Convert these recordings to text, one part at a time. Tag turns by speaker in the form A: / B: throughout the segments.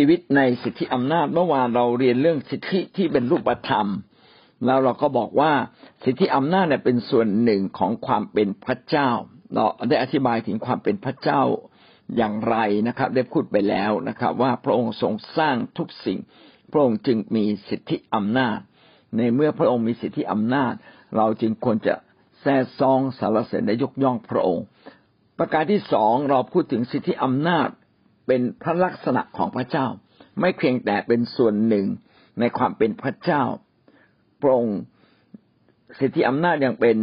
A: ชีวิตในสิทธิอำนาจเมื่อวานเราเรียนเรื่องสิทธิที่เป็นรูปธรรม แล้วเราก็บอกว่าสิทธิอำนาจเนี่ยเป็นส่วนหนึ่งของความเป็นพระเจ้า เราได้อธิบายถึงความเป็นพระเจ้าอย่างไรนะครับ ได้พูดไปแล้วนะครับ ว่าพระองค์ทรงสร้างทุกสิ่ง พระองค์จึงมีสิทธิอำนาจ ในเมื่อพระองค์มีสิทธิอำนาจ เราจึงควรจะแซ่ซองสารเสด็จและยกย่องพระองค์ ประการที่สองเราพูดถึงสิทธิอำนาจ เป็นพระลักษณะของพระเจ้า ไม่เพียงแต่เป็นส่วนหนึ่งในความเป็นพระเจ้าพระองค์สิทธิอำนาจยังเป็น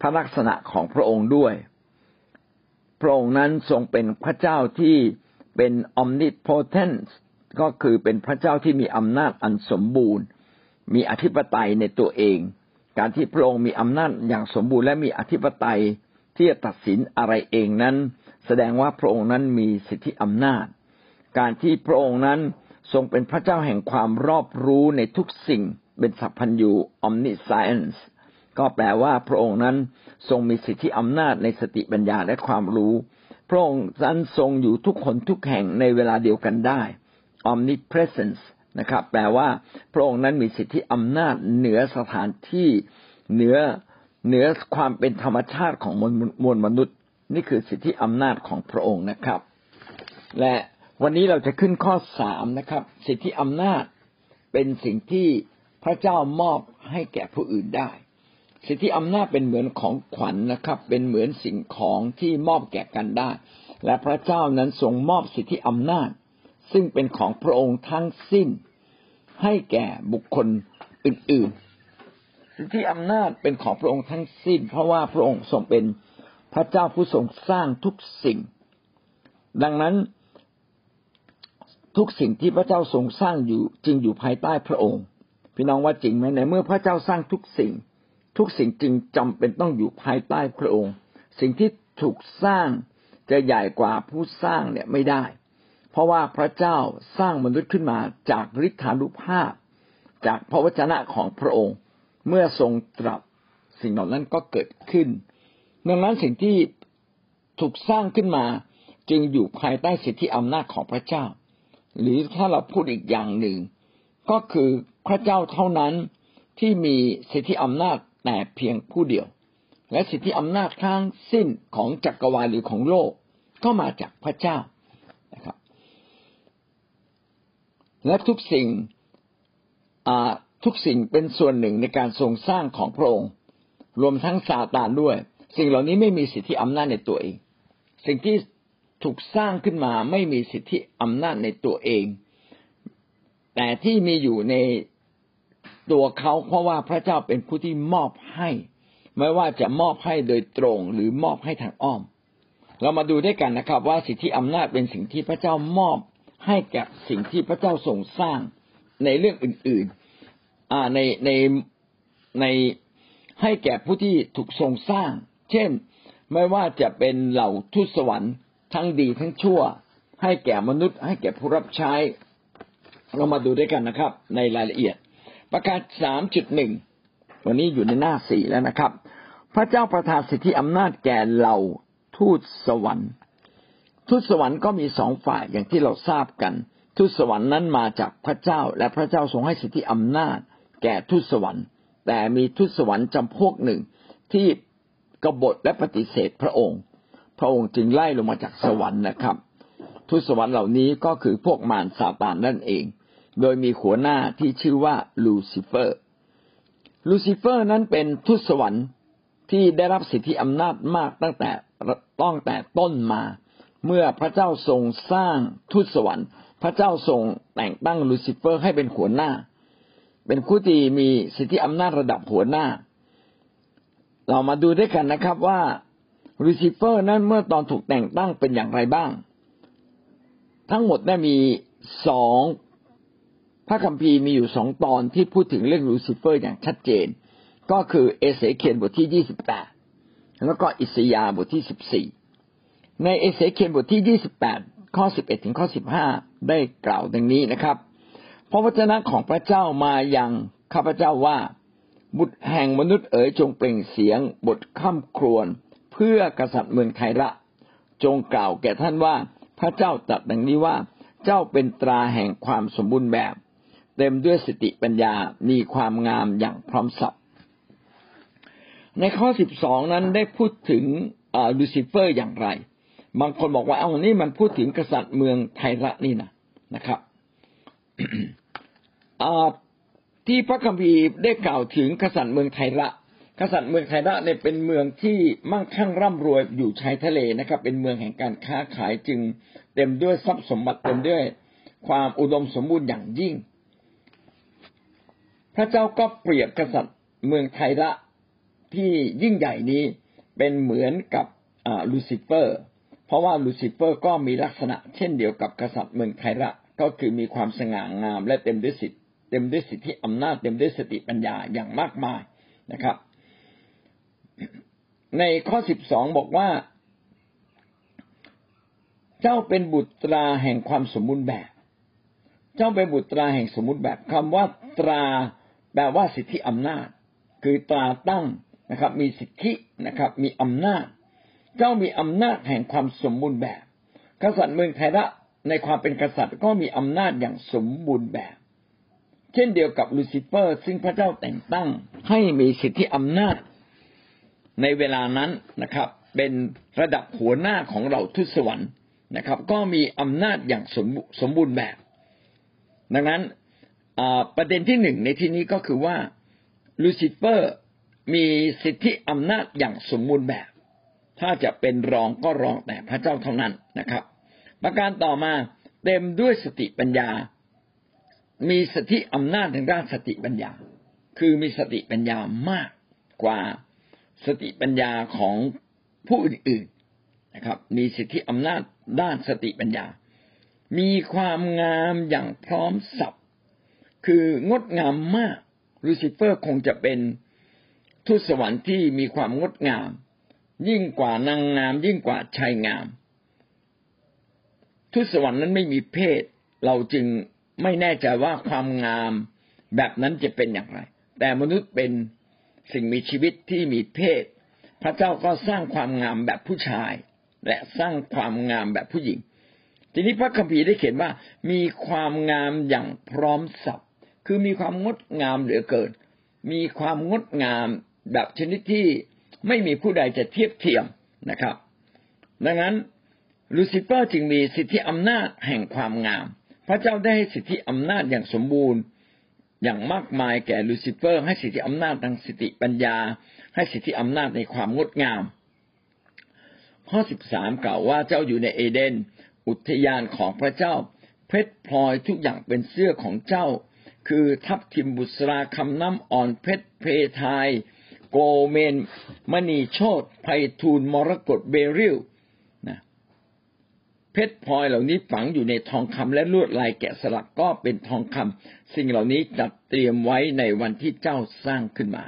A: พระลักษณะของพระองค์ด้วย พระองค์นั้นทรงเป็นพระเจ้าที่เป็น omnipotent ก็คือเป็นพระเจ้าที่มีอำนาจอันสมบูรณ์ มีอธิปไตยในตัวเอง การที่พระองค์มีอำนาจอย่างสมบูรณ์และมีอธิปไตยที่จะตัดสินอะไรเองนั้น แสดงว่าพระองค์นั้นมีสิทธิอำนาจ การที่พระองค์นั้นทรงเป็นพระเจ้าแห่งความรอบรู้ในทุกสิ่งเป็นสัพพัญญู omniscience ก็แปลว่าพระองค์นั้นทรงมีสิทธิอำนาจในสติปัญญาและความรู้ พระองค์นั้นทรงอยู่ทุกคนทุกแห่งในเวลาเดียวกันได้ omnipresence นะครับ แปลว่า พระองค์นั้นมีสิทธิอำนาจเหนือสถานที่เหนือเหนือความเป็นธรรมชาติของมวลมนุษย์ นี่คือสิทธิอำนาจของพระองค์นะครับ และวันนี้เราจะขึ้นข้อสามนะครับ สิทธิอำนาจเป็นสิ่งที่พระเจ้ามอบให้แก่ผู้อื่นได้ สิทธิอำนาจเป็นเหมือนของขวัญนนะครับ เป็นเหมือนสิ่งของที่มอบแก่กันได้ และพระเจ้านั้นทรงมอบสิทธิอำนาจ ซึ่งเป็นของพระองค์ทั้งสิ้นให้แก่บุคคลอื่น ๆ สิทธิอำนาจเป็นของพระองค์ทั้งสิ้น เพราะว่าพระองค์ทรงเป็น พระเจ้าผู้ทรงสร้างทุกสิ่ง ดังนั้นทุกสิ่งที่พระเจ้าทรงสร้างอยู่จึงอยู่ภายใต้พระองค์ พี่น้องว่าจริงไหมในเมื่อพระเจ้าสร้างทุกสิ่ง ทุกสิ่งจึงจำเป็นต้องอยู่ภายใต้พระองค์ สิ่งที่ถูกสร้างจะใหญ่กว่าผู้สร้างเนี่ยไม่ได้ เพราะว่าพระเจ้าสร้างมนุษย์ขึ้นมาจากฤทธานุภาพ จากพระวจนะของพระองค์ เมื่อทรงตรัสสิ่งเหล่านั้นก็เกิดขึ้น ดังนั้นสิ่งที่ถูกสร้างขึ้นมาจึงอยู่ภายใต้สิทธิอำนาจของพระเจ้า หรือถ้าเราพูดอีกอย่างหนึ่ง ก็คือพระเจ้าเท่านั้นที่มีสิทธิอำนาจแต่เพียงผู้เดียว และสิทธิอำนาจข้างสิ้นของจักรวาลหรือของโลกก็มาจากพระเจ้านะครับ และทุกสิ่งทุกสิ่งเป็นส่วนหนึ่งในการทรงสร้างของพระองค์ รวมทั้งซาตานด้วย สิ่งเหล่านี้ไม่มีสิทธิอำนาจในตัวเอง สิ่งที่ถูกสร้างขึ้นมาไม่มีสิทธิอำนาจในตัวเอง แต่ที่มีอยู่ในตัวเขาเพราะว่าพระเจ้าเป็นผู้ที่มอบให้ ไม่ว่าจะมอบให้โดยตรงหรือมอบให้ทางอ้อม เรามาดูด้วยกันนะครับ ว่าสิทธิอำนาจเป็นสิ่งที่พระเจ้ามอบให้กับสิ่งที่พระเจ้าทรงสร้างในเรื่องอื่นๆอ่าในในในให้แก่ผู้ที่ถูกทรงสร้าง เช่น ไม่ว่าจะเป็นเหล่าทูตสวรรค์ทั้งดีทั้งชั่ว ให้แก่มนุษย์ ให้แก่ผู้รับใช้ เรามาดูด้วยกันนะครับ ในรายละเอียด ประกาศสามจุดหนึ่งวันนี้อยู่ในหน้าสี่แล้วนะครับ พระเจ้าประทานสิทธิอำนาจแก่เหล่าทูตสวรรค์ ทูตสวรรค์ก็มีสองฝ่ายอย่างที่เราทราบกัน ทูตสวรรค์นั้นมาจากพระเจ้า และพระเจ้าทรงให้สิทธิอำนาจ แก่ทูตสวรรค์ แต่มีทูตสวรรค์จำพวกหนึ่งที่ กบฏและปฏิเสธพระองค์ พระองค์จึงไล่ลงมาจากสวรรค์นะครับทูตสวรรค์เหล่านี้ก็คือพวกมารซาตานนั่นเอง โดยมีหัวหน้าที่ชื่อว่าลูซิเฟอร์ ลูซิเฟอร์นั้นเป็นทูตสวรรค์ที่ได้รับสิทธิอำนาจมากตั้งแต่ต้องแต่ต้นมา เมื่อพระเจ้าทรงสร้างทูตสวรรค์ พระเจ้าทรงแต่งตั้งลูซิเฟอร์ให้เป็นหัวหน้า เป็นผู้ที่มีสิทธิอำนาจระดับหัวหน้า เรามาดูด้วยกันนะครับว่าลูซิเฟอร์นั้นเมื่อตอนถูกแต่งตั้งเป็นอย่างไรบ้าง ทั้งหมดได้มีสองพระคัมภีร์มีอยู่สองตอนที่พูดถึงเรื่องลูซิเฟอร์อย่างชัดเจน ก็คือเอเสเคียลบทที่ยี่สิบแปดแล้วก็อิสยาห์บทที่สิบสี่ในเอเสเคียลบทที่ยี่สิบแปดข้อสิบเอ็ดถึงข้อสิบห้าได้กล่าวดังนี้นะครับ พระวจนะของพระเจ้ามาอยังข้าพเจ้าว่า บุตรแห่งมนุษย์เอ๋ยจงเปล่งเสียงบทข้ามครวน เพื่อกษัตริย์เมืองไทระ จงกล่าวแก่ท่านว่า พระเจ้าตรัสดังนี้ว่า เจ้าเป็นตราแห่งความสมบูรณ์แบบ เต็มด้วยสติปัญญามีความงามอย่างพร้อมสับในข้อสิบสองนั้นได้พูดถึงลูซิเฟอร์อย่างไร บางคนบอกว่าเอานี่มันพูดถึงกษัตริย์เมืองไทระนี่นะนะครับ ที่พระคัมภีร์ได้กล่าวถึงกษัตริย์เมืองไทระกษัตริย์เมืองไทระเนี่ยเป็นเมืองที่มั่งคั่งร่ำรวยอยู่ชายทะเลนะครับ เป็นเมืองแห่งการค้าขายจึงเต็มด้วยทรัพย์สมบัติเต็มด้วย ความอุดมสมบูรณ์อย่างยิ่ง พระเจ้าก็เปรียบกษัตริย์เมืองไทระที่ยิ่งใหญ่นี้เป็นเหมือนกับลูซิเฟอร์ เพราะว่าลูซิเฟอร์ก็มีลักษณะเช่นเดียวกับกษัตริย์เมืองไทระก็คือมีความสง่างามและเต็มด้วยสิทธิ เต็มด้วยสิทธิอำนาจเต็มด้วยสติปัญญาอย่างมากมายนะครับ ในข้อสิบสองบอกว่า เจ้าเป็นบุตราแห่งความสมบูรณ์แบบ เจ้าเป็นบุตราแห่งสมบูรณ์แบบคำว่าตราแปลว่าสิทธิอำนาจ คือตราตั้งนะครับ มีสิทธินะครับ มีอำนาจ เจ้ามีอำนาจแห่งความสมบูรณ์แบบ กษัตริย์เมืองไทระในความเป็นกษัตริย์ก็มีอำนาจอย่างสมบูรณ์แบบ เช่นเดียวกับลูซิเฟอร์ ซึ่งพระเจ้าแต่งตั้งให้มีสิทธิอำนาจในเวลานั้นนะครับ เป็นระดับหัวหน้าของเราทุสวรรค์นะครับ ก็มีอำนาจอย่างสมสมบูรณ์แบบ ดังนั้นประเด็นที่หนึ่งในที่นี้ก็คือว่าลูซิเฟอร์มีสิทธิอำนาจอย่างสมบูรณ์แบบ ถ้าจะเป็นรองก็รองแต่พระเจ้าเท่านั้นนะครับ ประการต่อมาเต็มด้วยสติปัญญา มีสติอำนาจทางด้านสติปัญญา คือมีสติปัญญามากกว่าสติปัญญาของผู้อื่นๆนะครับ มีสิทธิอำนาจด้านสติปัญญา มีความงามอย่างพร้อมสับคืองดงามมากลูซิเฟอร์คงจะเป็นทูตสวรรค์ที่มีความงดงาม ยิ่งกว่านางงาม ยิ่งกว่าชายงามทูตสวรรค์นั้นไม่มีเพศ เราจึง ไม่แน่ใจว่าความงามแบบนั้นจะเป็นอย่างไร แต่มนุษย์เป็นสิ่งมีชีวิตที่มีเพศ พระเจ้าก็สร้างความงามแบบผู้ชาย และสร้างความงามแบบผู้หญิง ทีนี้พระคัมภีร์ได้เขียนว่า มีความงามอย่างพร้อมสับคือมีความงดงามเหลือเกิน มีความงดงามแบบชนิดที่ไม่มีผู้ใดจะเทียบเทียมนะครับ ดังนั้นลูซิเฟอร์จึงมีสิทธิอำนาจแห่งความงาม ระเจ้าได้ให้สิทธิอำนาจอย่างสมบูรณ์อย่างมากมายแก่ลูซิเฟอร์ ให้สิทธิอำนาจทางสติปัญญา ให้สิทธิอำนาจในความงดงาม ข้อสิบสามกล่าวว่าเจ้าอยู่ในเอเดน อุทยานของพระเจ้า เพชรพลอยทุกอย่างเป็นเสื้อของเจ้า คือทับทิมบุษราคำน้ำอ่อนเพชรเพทาย โกเมน มณีโชตไพทูลมรกตเบริล เพชรพลอยเหล่านี้ฝังอยู่ในทองคำและลวดลายแกะสลักก็เป็นทองคำสิ่งเหล่านี้จัดเตรียมไว้ในวันที่เจ้าสร้างขึ้นมา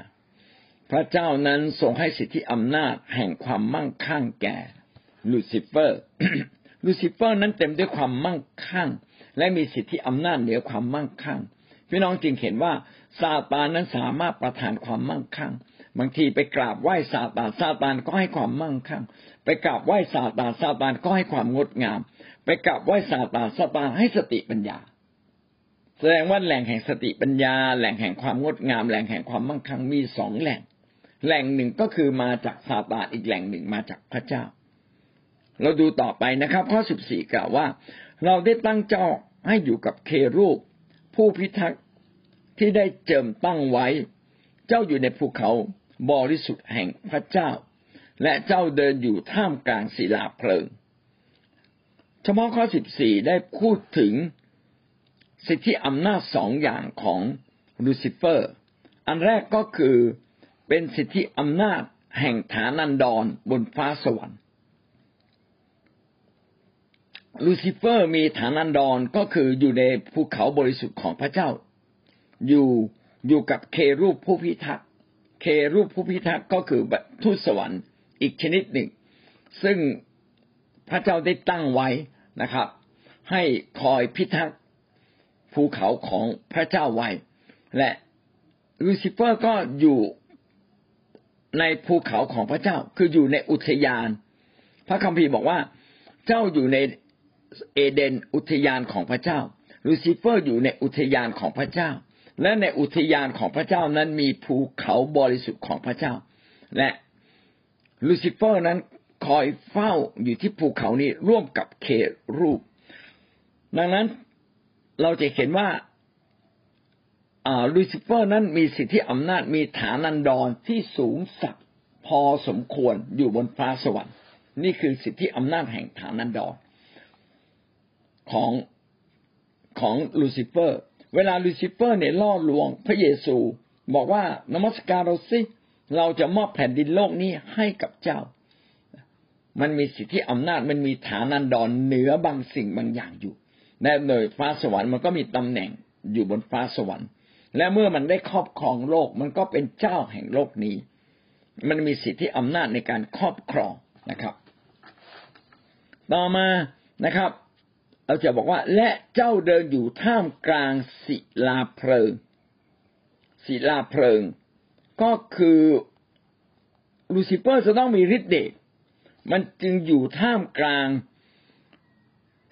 A: พระเจ้านั้นทรงให้สิทธิอำนาจแห่งความมั่งคั่งแก่ลูซิเฟอร์ ลูซิเฟอร์นั้นเต็มด้วยความมั่งคั่ง และมีสิทธิอำนาจเหนือความมั่งคั่งพี่น้องจึงเห็นว่าซาตานนั้นสามารถประทานความมั่งคั่ง บางทีไปกราบไหว้ซาตานซาตานก็ให้ความมั่งคั่ง ไปกราบไหว้ซาตานซาตานก็ให้ความงดงาม ไปกราบไหว้ซาตานซาตานให้สติปัญญา แสดงว่าแหล่งแห่งสติปัญญา แหล่งแห่งความงดงาม แหล่งแห่งความมั่งคั่งมีสองแหล่ง แหล่งหนึ่งก็คือมาจากซาตานอีกแหล่งหนึ่งมาจากพระเจ้า เราดูต่อไปนะครับ ข้อสิบสี่กล่าวว่า เราได้ตั้งเจ้าให้อยู่กับเครูป ผู้พิทักษ์ที่ได้เจิมตั้งไว้ เจ้าอยู่ในภูเขา บริสุทธิ์แห่งพระเจ้า และเจ้าเดินอยู่ท่ามกลางศิลาเพลิงเฉพาะข้อสิบสี่ได้พูดถึงสิทธิอำนาจสองอย่างของลูซิเฟอร์ อันแรกก็คือเป็นสิทธิอำนาจแห่งฐานันดรบนฟ้าสวรรค์ ลูซิเฟอร์มีฐานันดรก็คืออยู่ในภูเขาบริสุทธิ์ของพระเจ้า อยู่อยู่กับเครูปผู้พิทักษ์ เครูปผู้พิทักษ์ก็คือทูตสวรรค์อีกชนิดหนึ่ง ซึ่งพระเจ้าได้ตั้งไว้นะครับ ให้คอยพิทักษ์ภูเขาของพระเจ้าไว้ และลูซิเฟอร์ก็อยู่ในภูเขาของพระเจ้า คืออยู่ในอุทยาน พระคัมภีร์บอกว่าเจ้าอยู่ในเอเดนอุทยานของพระเจ้าลูซิเฟอร์อยู่ในอุทยานของพระเจ้า และในอุทยานของพระเจ้านั้นมีภูเขาบริสุทธิ์ของพระเจ้า และลูซิเฟอร์นั้นคอยเฝ้าอยู่ที่ภูเขานี้ร่วมกับเครูบ ดังนั้นเราจะเห็นว่าลูซิเฟอร์นั้นมีสิทธิอำนาจมีฐานันดรที่สูงศักดิ์พอสมควรอยู่บนฟ้าสวรรค์นี่คือสิทธิอำนาจแห่งฐานันดรของของลูซิเฟอร์ เวลาลูซิเฟอร์เนี่ยล่อลวง พระเยซู บอกว่านมัสการเราสิเราจะมอบแผ่นดินโลกนี้ให้กับเจ้า มันมีสิทธิอำนาจมันมีฐานันดรเหนือบางสิ่งบางอย่างอยู่ในโดยฟ้าสวรรค์มันก็มีตำแหน่งอยู่บนฟ้าสวรรค์ และเมื่อมันได้ครอบครองโลกมันก็เป็นเจ้าแห่งโลกนี้ มันมีสิทธิอำนาจในการครอบครองนะครับ ต่อมานะครับ เราจะบอกว่าและเจ้าเดินอยู่ท่ามกลางศิลาเพลิง ศิลาเพลิง ก็คือลูซิเฟอร์จะต้องมีฤทธิ์เดชมันจึงอยู่ท่ามกลาง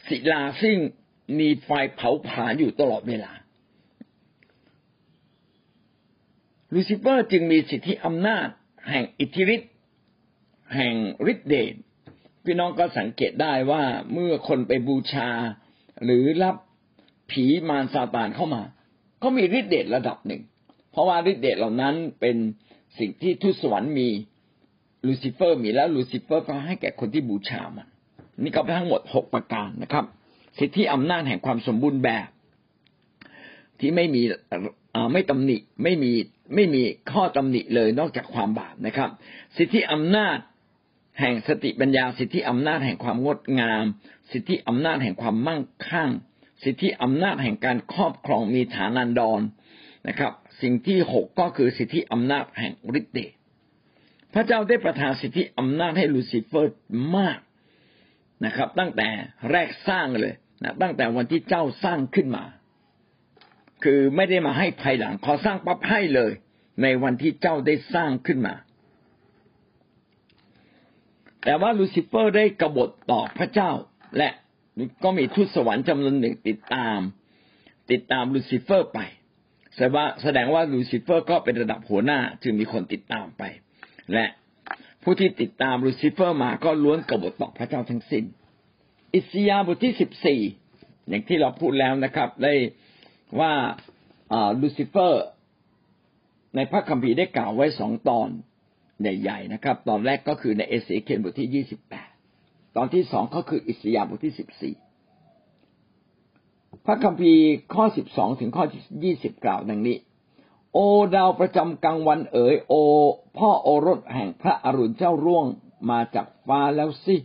A: ศิลาซึ่งมีไฟเผาผลาญอยู่ตลอดเวลา ลูซิเฟอร์จึงมีสิทธิอำนาจ แห่งอิทธิฤทธิ์แห่งฤทธิเดช พี่น้องก็สังเกตได้ว่าเมื่อคนไปบูชา หรือรับผีมารซาตานเข้ามา ก็มีฤทธิเดชระดับหนึ่ง เพราะว่าฤทธิเดชเหล่านั้นเป็นสิ่งที่ทูตสวรรค์มีลูซิเฟอร์มีแล้วลูซิเฟอร์ก็ให้แก่คนที่บูชามัน นี่ก็ทั้งหมดหกประการนะครับ สิทธิอำนาจแห่งความสมบูรณ์แบบ ที่ไม่มีไม่ตำหนิไม่มีไม่มีข้อตำหนิเลยนอกจากความบาปนะครับ สิทธิอำนาจ แห่งสติปัญญา สิทธิอำนาจแห่งความงดงาม สิทธิอำนาจแห่งความมั่งคั่ง สิทธิอำนาจแห่งการครอบครองมีฐานันดรนะครับ สิ่งที่หกก็คือสิทธิอำนาจแห่งฤทธิ์เดชพระเจ้าได้ประทานสิทธิอำนาจให้ลูซิเฟอร์มากนะครับ ตั้งแต่แรกสร้างเลยนะตั้งแต่วันที่เจ้าสร้างขึ้นมา คือไม่ได้มาให้ภายหลังพอสร้างปั๊บให้เลย ในวันที่เจ้าได้สร้างขึ้นมา แต่ว่าลูซิเฟอร์ได้กบฏต่อพระเจ้า และก็มีทูตสวรรค์จำนวนหนึ่งติดตาม ติดตามลูซิเฟอร์ไปแสดงว่าแสดงว่าลูซิเฟอร์ก็เป็นระดับหัวหน้าจึงมีคนติดตามไป และผู้ที่ติดตามลูซิเฟอร์มาก็ล้วนกบฏต่อพระเจ้าทั้งสิ้น อิสยาห์บทที่สิบสี่อย่างที่เราพูดแล้วนะครับ ได้ว่าลูซิเฟอร์ ในพระคัมภีร์ได้กล่าวไว้สองตอน ใหญ่ๆนะครับ ตอนแรกก็คือในเอเสเคียลบทที่ยี่สิบแปดตอนที่สองก็คืออิสยาห์บทที่สิบสี่พพระคัมภีร์ข้อสิบสองถึงข้อยี่สิบกล่าวดังนี้ โอดาวประจำกลางวันเอ๋ยโอ พ่อโอรสแห่งพระอรุณเจ้าร่วงมาจากฟ้าแล้วสิ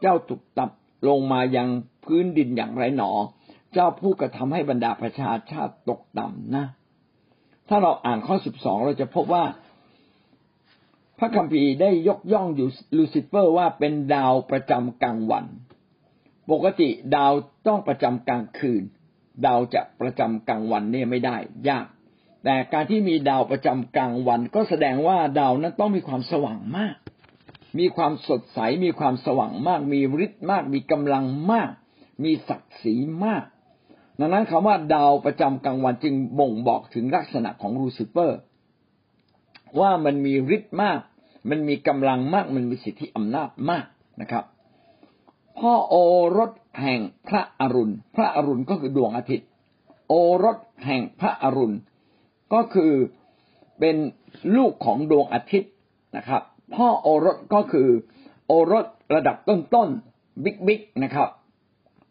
A: เจ้าถูกตับลงมายังพื้นดินอย่างไรหนอ เจ้าผู้กระทำให้บรรดาประชาชาติตกต่ำนะ ถ้าเราอ่านข้อสิบสองเราจะพบว่า ระคัมภีร์ได้ยกย่องอยู่ลูซิเฟอร์ว่าเป็นดาวประจำกลางวัน ปกติดาวต้องประจำกลางคืน ดาวจะประจำกลางวันเนี่ยไม่ได้ ยาก แต่การที่มีดาวประจำกลางวัน ก็แสดงว่าดาวนั้นต้องมีความสว่างมาก มีความสดใส มีความสว่างมาก มีฤทธิ์มาก มีกำลังมาก มีศักดิ์ศรีมาก ดังนั้นคำว่าดาวประจำกลางวันจึงบ่งบอกถึงลักษณะของลูซิเฟอร์ ว่ามันมีฤทธิ์มาก มันมีกำลังมากมันมีสิทธิอำนาจมากนะครับพ่อโอรสแห่งพระอรุณ พระอรุณก็คือดวงอาทิตย์ โอรสแห่งพระอรุณ ก็คือเป็นลูกของดวงอาทิตย์นะครับ พ่อโอรสก็คือโอรสระดับต้นๆบิ๊กบิ๊กนะครับ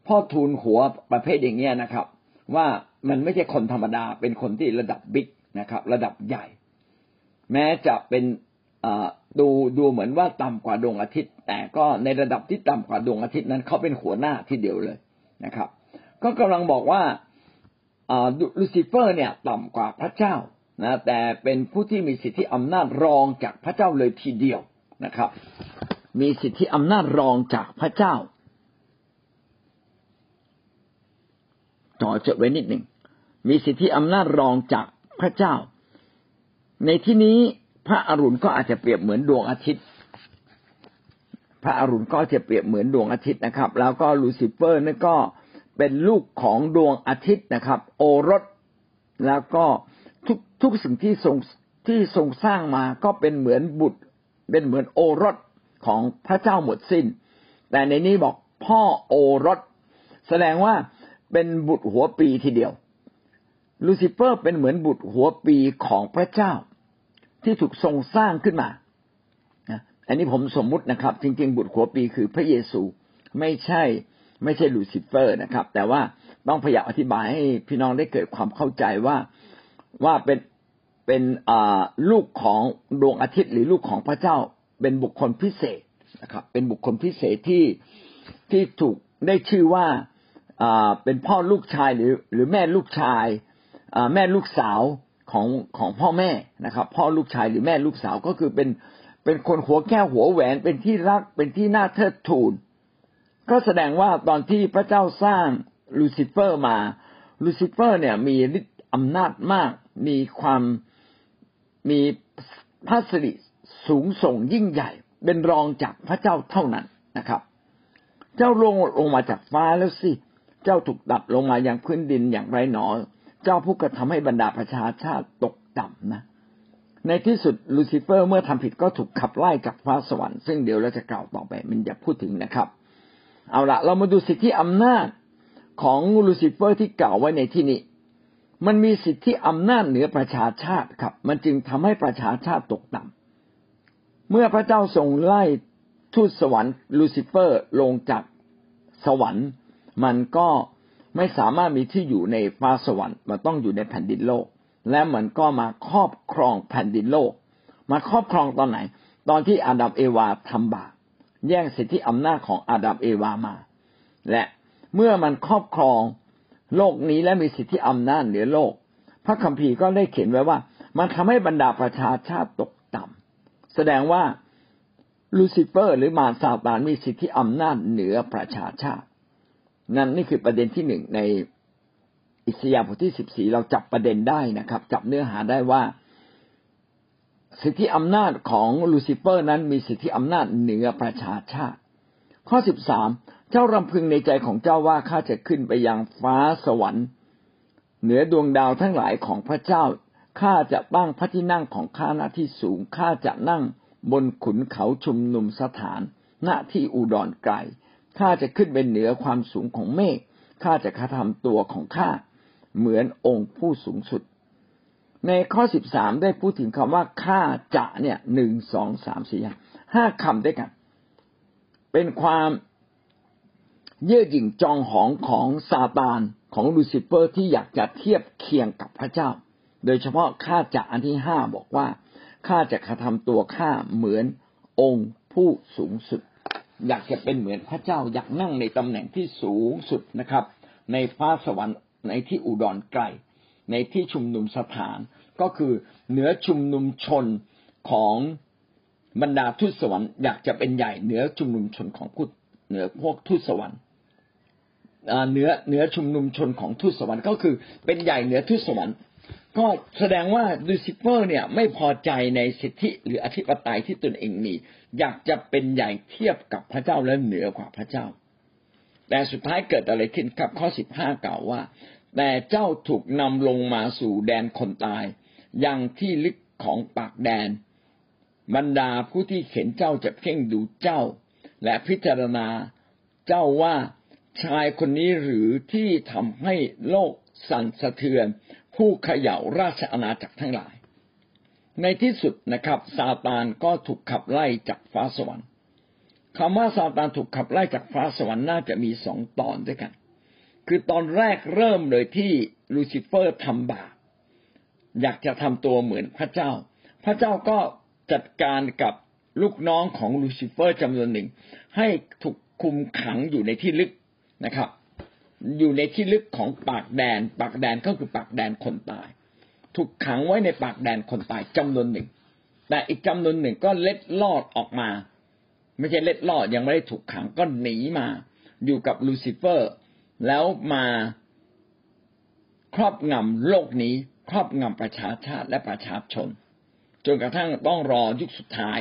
A: พ่อทูลหัวประเภทอย่างเงี้ยนะครับ ว่ามันไม่ใช่คนธรรมดาเป็นคนที่ระดับบิ๊กนะครับ ระดับใหญ่ แม้จะเป็น ดูดูเหมือนว่าต่ำกว่าดวงอาทิตย์ แต่ก็ในระดับที่ต่ำกว่าดวงอาทิตย์นั้นเขาเป็นหัวหน้าที่เดียวเลยนะครับ ก็กำลังบอกว่าลูซิเฟอร์เนี่ยต่ำกว่าพระเจ้านะแต่เป็นผู้ที่มีสิทธิอำนาจรองจากพระเจ้าเลยทีเดียวนะครับ มีสิทธิอำนาจรองจากพระเจ้าต่อจดไว้นิดหนึ่งมีสิทธิอำนาจรองจากพระเจ้า ในที่นี้ ระอรุณก็อาจจะเปรียบเหมือนดวงอาทิตย์ พระอรุณก็จะเปรียบเหมือนดวงอาทิตย์นะครับ แล้วก็ลูซิเฟอร์นั่นก็เป็นลูกของดวงอาทิตย์นะครับ โอรสแล้วก็ทุกทุกสิ่งที่ทรงที่ทรงสร้างมาก็เป็นเหมือนบุตร เป็นเหมือนโอรสของพระเจ้าหมดสิน้น แต่ในนี้บอกพ่อโอรส แสดงว่าเป็นบุตรหัวปีทีเดียว ลูซิเฟอร์เป็นเหมือนบุตรหัวปีของพระเจ้า ที่ถูกทรงสร้างขึ้นมาอันนี้ผมสมมุตินะครับ จริง ๆ บุตรหัวปีคือพระเยซูไม่ใช่ไม่ใช่ลูซิเฟอร์นะครับ แต่ว่าต้องพยายามอธิบายให้พี่น้องได้เกิดความเข้าใจว่าว่าเป็นเป็นลูกของดวงอาทิตย์ หรือลูกของพระเจ้าเป็นบุคคลพิเศษนะครับ เป็นบุคคลพิเศษที่ที่ถูกได้ชื่อว่าเป็นพ่อลูกชายหรือหรือแม่ลูกชายแม่ลูกสาว ของของพ่อแม่นะครับ พ่อลูกชายหรือแม่ลูกสาวก็คือเป็นเป็นคนหัวแก้วหัวแหวนเป็นที่รักเป็นที่น่าเทิดทูน ก็แสดงว่าตอนที่พระเจ้าสร้างลูซิเฟอร์มาลูซิเฟอร์เนี่ยมีฤทธิ์อำนาจมาก มีความมีพระสิริสูงส่งยิ่งใหญ่ เป็นรองจากพระเจ้าเท่านั้นนะครับ เจ้าลงลงมาจากฟ้าแล้วสิ เจ้าถูกดับลงมาอย่างพื้นดินอย่างไรหนอ เจ้าผู้กระทำให้บรรดาประชาชาติตกต่ำนะ ในที่สุดลูซิเฟอร์เมื่อทำผิดก็ถูกขับไล่จากฟ้าสวรรค์ซึ่งเดี๋ยวเราจะกล่าวต่อไป มันจะพูดถึงนะครับ เอาละเรามาดูสิทธิอำนาจของลูซิเฟอร์ที่กล่าวไว้ในที่นี้ มันมีสิทธิอำนาจเหนือประชาชาติครับ มันจึงทำให้ประชาชาติตกต่ำเมื่อพระเจ้าทรงไล่ทูตสวรรค์ลูซิเฟอร์ลงจากสวรรค์ มันก็ ไม่สามารถมีที่อยู่ในฟ้าสวรรค์มันต้องอยู่ในแผ่นดินโลก และมันก็มาครอบครองแผ่นดินโลก มาครอบครองตอนไหน ตอนที่อาดัมเอวาทำบาปแย่งสิทธิอำนาจของอาดัมเอวามา และเมื่อมันครอบครองโลกนี้และมีสิทธิอำนาจเหนือโลก พระคัมภีร์ก็ได้เขียนไว้ว่า มันทำให้บรรดาประชาชาติตกต่ำแสดงว่าลูซิเฟอร์หรือมารซาตานมีสิทธิอำนาจเหนือประชาชาติ นั่นนี่คือประเด็นที่หนึ่งในอิสยาห์บทที่สิบสี่เราจับประเด็นได้นะครับ จับเนื้อหาได้ว่าสิทธิอำนาจของลูซิเฟอร์นั้นมีสิทธิอำนาจเหนือประชาชาติ ข้อสิบสามเจ้ารำพึงในใจของเจ้าว่าข้าจะขึ้นไปยังฟ้าสวรรค์ เหนือดวงดาวทั้งหลายของพระเจ้าข้าจะตั้งพระที่นั่งของข้าหน้าที่สูงข้าจะนั่งบนขุนเขาชุมนุมสถาน หน้าที่อุดรไกล ข้าจะขึ้นไปเหนือความสูงของเมฆข้าจะกระทำตัวของข้าเหมือนองค์ผู้สูงสุด ในข้อสิบสามได้พูดถึงคำว่าข้าจะเนี่ยหนึ่งสองสามสี่ห้าคำด้วยกัน เป็นความเยื่อหยิ่งจองหองของซาตานของลูซิเฟอร์ที่อยากจะเทียบเคียงกับพระเจ้า โดยเฉพาะข้าจะอันที่ห้าบอกว่าข้าจะกระทำตัวข้าเหมือนองค์ผู้สูงสุด อยากจะเป็นเหมือนพระเจ้าอยากนั่งในตำแหน่งที่สูงสุดนะครับ ในฟ้าสวรรค์ในที่อุดรไกล ในที่ชุมนุมสถาน ก็คือเหนือชุมนุมชนของบรรดาทูตสวรรค์อยากจะเป็นใหญ่เหนือชุมนุมชนของพุทเหนือพวกทูตสวรรค์เหนือเหนือชุมนุมชนของทูตสวรรค์ก็คือเป็นใหญ่เหนือทูตสวรรค์ ก็แสดงว่าดูซิเฟอร์เนี่ยไม่พอใจในสิทธิหรืออธิปไตยที่ตนเองมีอยากจะเป็นใหญ่เทียบกับพระเจ้าและเหนือกว่าพระเจ้า แต่สุดท้ายเกิดอะไรขึ้นครับข้อสิบห้ากล่าวว่า แต่เจ้าถูกนำลงมาสู่แดนคนตายยังที่ลึกของปากแดน บรรดาผู้ที่เห็นเจ้าจะเพ่งดูเจ้า และพิจารณาเจ้าว่าชายคนนี้หรือที่ทำให้โลกสั่นสะเทือน ผู้เขย่าราชอาณาจักรทั้งหลาย ในที่สุดนะครับซาตานก็ถูกขับไล่จากฟ้าสวรรค์คำว่าซาตานถูกขับไล่จากฟ้าสวรรค์น่าจะมีสองตอนด้วยกัน คือตอนแรกเริ่มเลยที่ลูซิเฟอร์ทำบาปอยากจะทำตัวเหมือนพระเจ้า พระเจ้าก็จัดการกับลูกน้องของลูซิเฟอร์จำนวนหนึ่ง ให้ถูกคุมขังอยู่ในที่ลึกนะครับ อยู่ในที่ลึกของปากแดน ปากแดนก็คือปากแดนคนตาย ถูกขังไว้ในปากแดนคนตายจำนวนหนึ่ง แต่อีกจำนวนหนึ่งก็เล็ดลอดออกมา ไม่ใช่เล็ดลอดยังไม่ได้ถูกขังก็หนีมา อยู่กับลูซิเฟอร์ แล้วมาครอบงำโลกนี้ ครอบงำประชาชาติและประชาชน จนกระทั่งต้องรอยุคสุดท้าย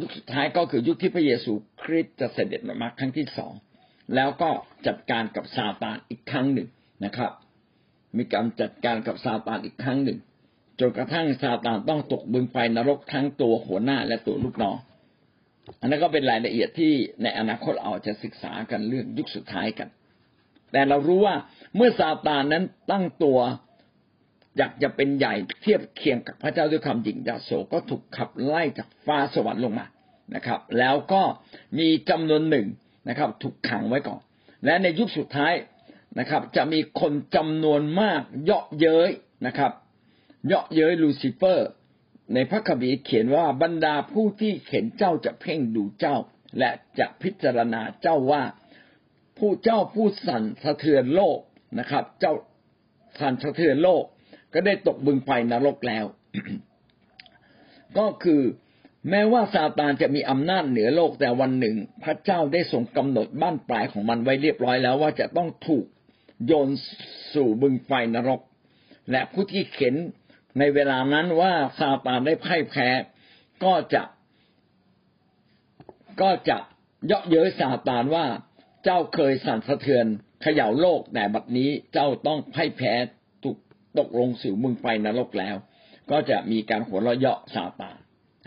A: ยุคสุดท้ายก็คือยุคที่พระเยซูคริสต์จะเสด็จมาครั้งที่สอง แล้วก็จัดการกับซาตานอีกครั้งหนึ่งนะครับ มีการจัดการกับซาตานอีกครั้งหนึ่งจนกระทั่งซาตานต้องตกบึงไฟนรกทั้งตัวหัวหน้าและตัวลูกน้องอันนั้นก็เป็นรายละเอียดที่ในอนาคตเราจะศึกษากันเรื่องยุคสุดท้ายกัน แต่เรารู้ว่าเมื่อซาตานนั้นตั้งตัวอยากจะเป็นใหญ่เทียบเคียงกับพระเจ้าด้วยความหยิ่งยโสก็ถูกขับไล่จากฟ้าสวรรค์ลงมานะครับ แล้วก็มีจำนวนหนึ่ง นะครับ ถูกขังไว้ก่อน และในยุคสุดท้ายนะครับ จะมีคนจำนวนมากเยาะเย้ยนะครับ เยาะเย้ยลูซิเฟอร์ ในพระคัมภีร์เขียนว่าบรรดาผู้ที่เข็นเจ้าจะเพ่งดูเจ้า และจะพิจารณาเจ้าว่า ผู้เจ้าผู้สั่นสะเทือนโลกนะครับ เจ้าสั่นสะเทือนโลก ก็ได้ตกบึงไฟนรกแล้ว ก็คือ แม้ว่าซาตานจะมีอำนาจเหนือโลกแต่วันหนึ่ง พระเจ้าได้ทรงกำหนดบ้านปลายของมันไว้เรียบร้อยแล้วว่าจะต้องถูกโยนสู่บึงไฟนรก และผู้ที่เข็นในเวลานั้นว่าซาตานได้พ่ายแพ้ก็จะ ก็จะเยาะเย้ยซาตานว่าเจ้าเคยสั่นสะเทือนเขย่าโลกแต่บัดนี้เจ้าต้องพ่ายแพ้ตกลงสู่มึงไฟนรกแล้ว ก็จะมีการหัวเราะเยาะซาตาน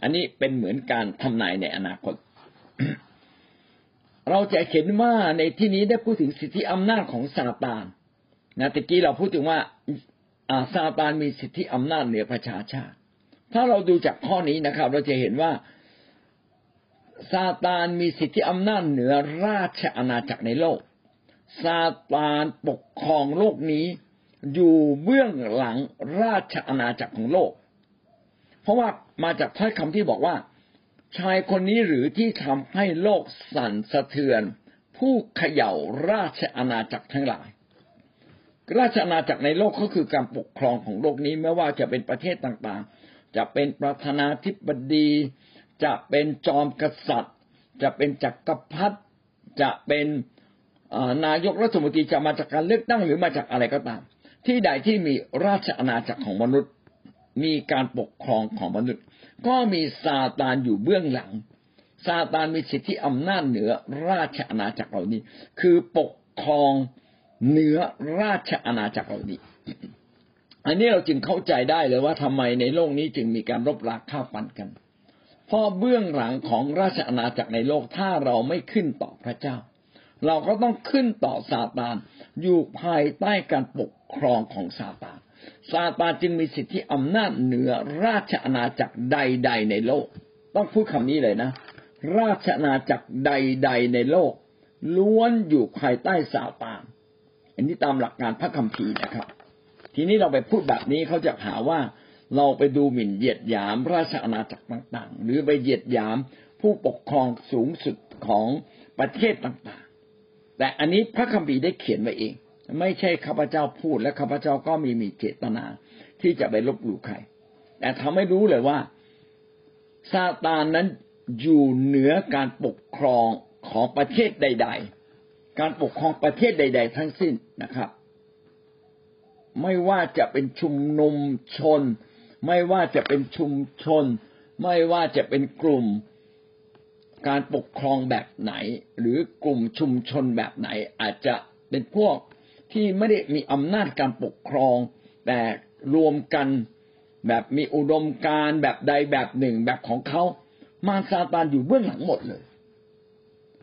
A: อันนี้เป็นเหมือนการทำนายในอนาคต เราจะเห็นว่าในที่นี้ได้พูดถึงสิทธิอำนาจของซาตานนะตะกี้เราพูดถึงว่าอาซาตานมีสิทธิอำนาจเหนือประชาชาติ ถ้าเราดูจากข้อนี้นะครับ เราจะเห็นว่าซาตานมีสิทธิอำนาจเหนือราชอาณาจักรในโลกซาตานปกครองโลกนี้ อยู่เบื้องหลังราชอาณาจักรของโลก ราะว่ามาจากถ้อยคำที่บอกว่า ชายคนนี้หรือที่ทำให้โลกสั่นสะเทือน ผู้เขย่าราชอาณาจักรทั้งหลาย ราชอาณาจักรในโลกก็คือการปกครองของโลกนี้ไม่ว่าจะเป็นประเทศต่างๆ จะเป็นประธานาธิบดี จะเป็นจอมกษัตริย์ จะเป็นจักรพรรดิจะเป็นนายกรัฐมนตรีจะมาจากการเลือกตั้งหรือมาจากอะไรก็ตาม ที่ใดที่มีราชอาณาจักรของมนุษย์ มีการปกครองของมนุษย์ ก็มีซาตานอยู่เบื้องหลัง ซาตานมีสิทธิอำนาจเหนือราชอาณาจักรเหล่านี้ คือปกครองเหนือราชอาณาจักรเหล่านี้ อันนี้เราจึงเข้าใจได้เลยว่าทำไมในโลกนี้จึงมีการรบราฆ่าฟันกัน เพราะเบื้องหลังของราชอาณาจักรในโลกถ้าเราไม่ขึ้นต่อพระเจ้า เราก็ต้องขึ้นต่อซาตานอยู่ภายใต้การปกครองของซาตาน ซาตานจึงมีสิทธิอำนาจเหนือราชอาณาจักรใด ๆ ในโลก ต้องพูดคำนี้เลยนะ ราชอาณาจักรใด ๆ ในโลก ล้วนอยู่ภายใต้ซาตาน อันนี้ตามหลักการพระคัมภีร์นะครับ ทีนี้เราไปพูดแบบนี้เขาจะหาว่าเราไปดูหมิ่นเหยียดหยามราชอาณาจักรต่างๆ หรือไปเหยียดหยามผู้ปกครองสูงสุดของประเทศต่างๆ แต่อันนี้พระคัมภีร์ได้เขียนไว้เอง ไม่ใช่ข้าพเจ้าพูดและข้าพเจ้าก็มีมีเจตนา ที่จะไปลบหลู่ใคร แต่ทำให้รู้เลยว่าซาตานนั้นอยู่เหนือการปกครองของประเทศใด ๆ การปกครองประเทศใด ๆ ทั้งสิ้นนะครับ ไม่ว่าจะเป็นชุมนุมชน ไม่ว่าจะเป็นชุมชน ไม่ว่าจะเป็นกลุ่มการปกครองแบบไหน หรือกลุ่มชุมชนแบบไหนอาจจะเป็นพวก ที่ไม่ได้มีอำนาจการปกครอง แต่รวมกันแบบมีอุดมการแบบใดแบบหนึ่งแบบของเขามารซาตานอยู่เบื้องหลังหมดเลย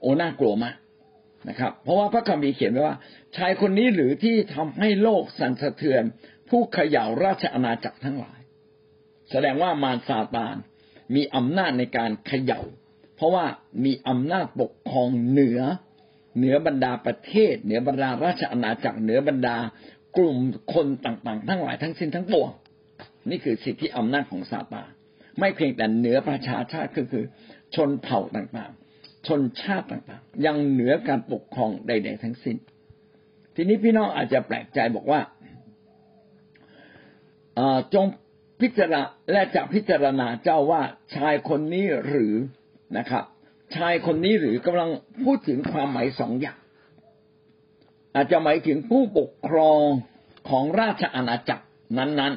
A: โอ้น่ากลัวมากนะครับ เพราะว่าพระคัมภีร์เขียนไว้ว่า ชายคนนี้หรือที่ทำให้โลกสั่นสะเทือน ผู้เขย่าราชอาณาจักรทั้งหลาย แสดงว่ามารซาตานมีอำนาจในการเขย่า เพราะว่ามีอำนาจปกครองเหนือ เหนือบรรดาประเทศ เหนือบรรดาราชอาณาจักรเหนือบรรดากลุ่มคนต่างๆ ทั้งหลายทั้งสิ้นทั้งปวงนี่คือสิทธิอำนาจของซาตานไม่เพียงแต่เหนือประชาชาติก็คือ ชนเผ่าต่างๆ ชนชาติต่างๆ ยังเหนือการปกครองใด ๆ ทั้งสิ้น ทีนี้พี่น้องอาจจะแปลกใจบอกว่าจงพิจารณาและจะพิจารณาเจ้าว่าชายคนนี้หรือนะครับ ชายคนนี้หรือกำลังพูดถึงความหมายสองอย่าง อาจจะหมายถึงผู้ปกครองของราชอาณาจักรนั้น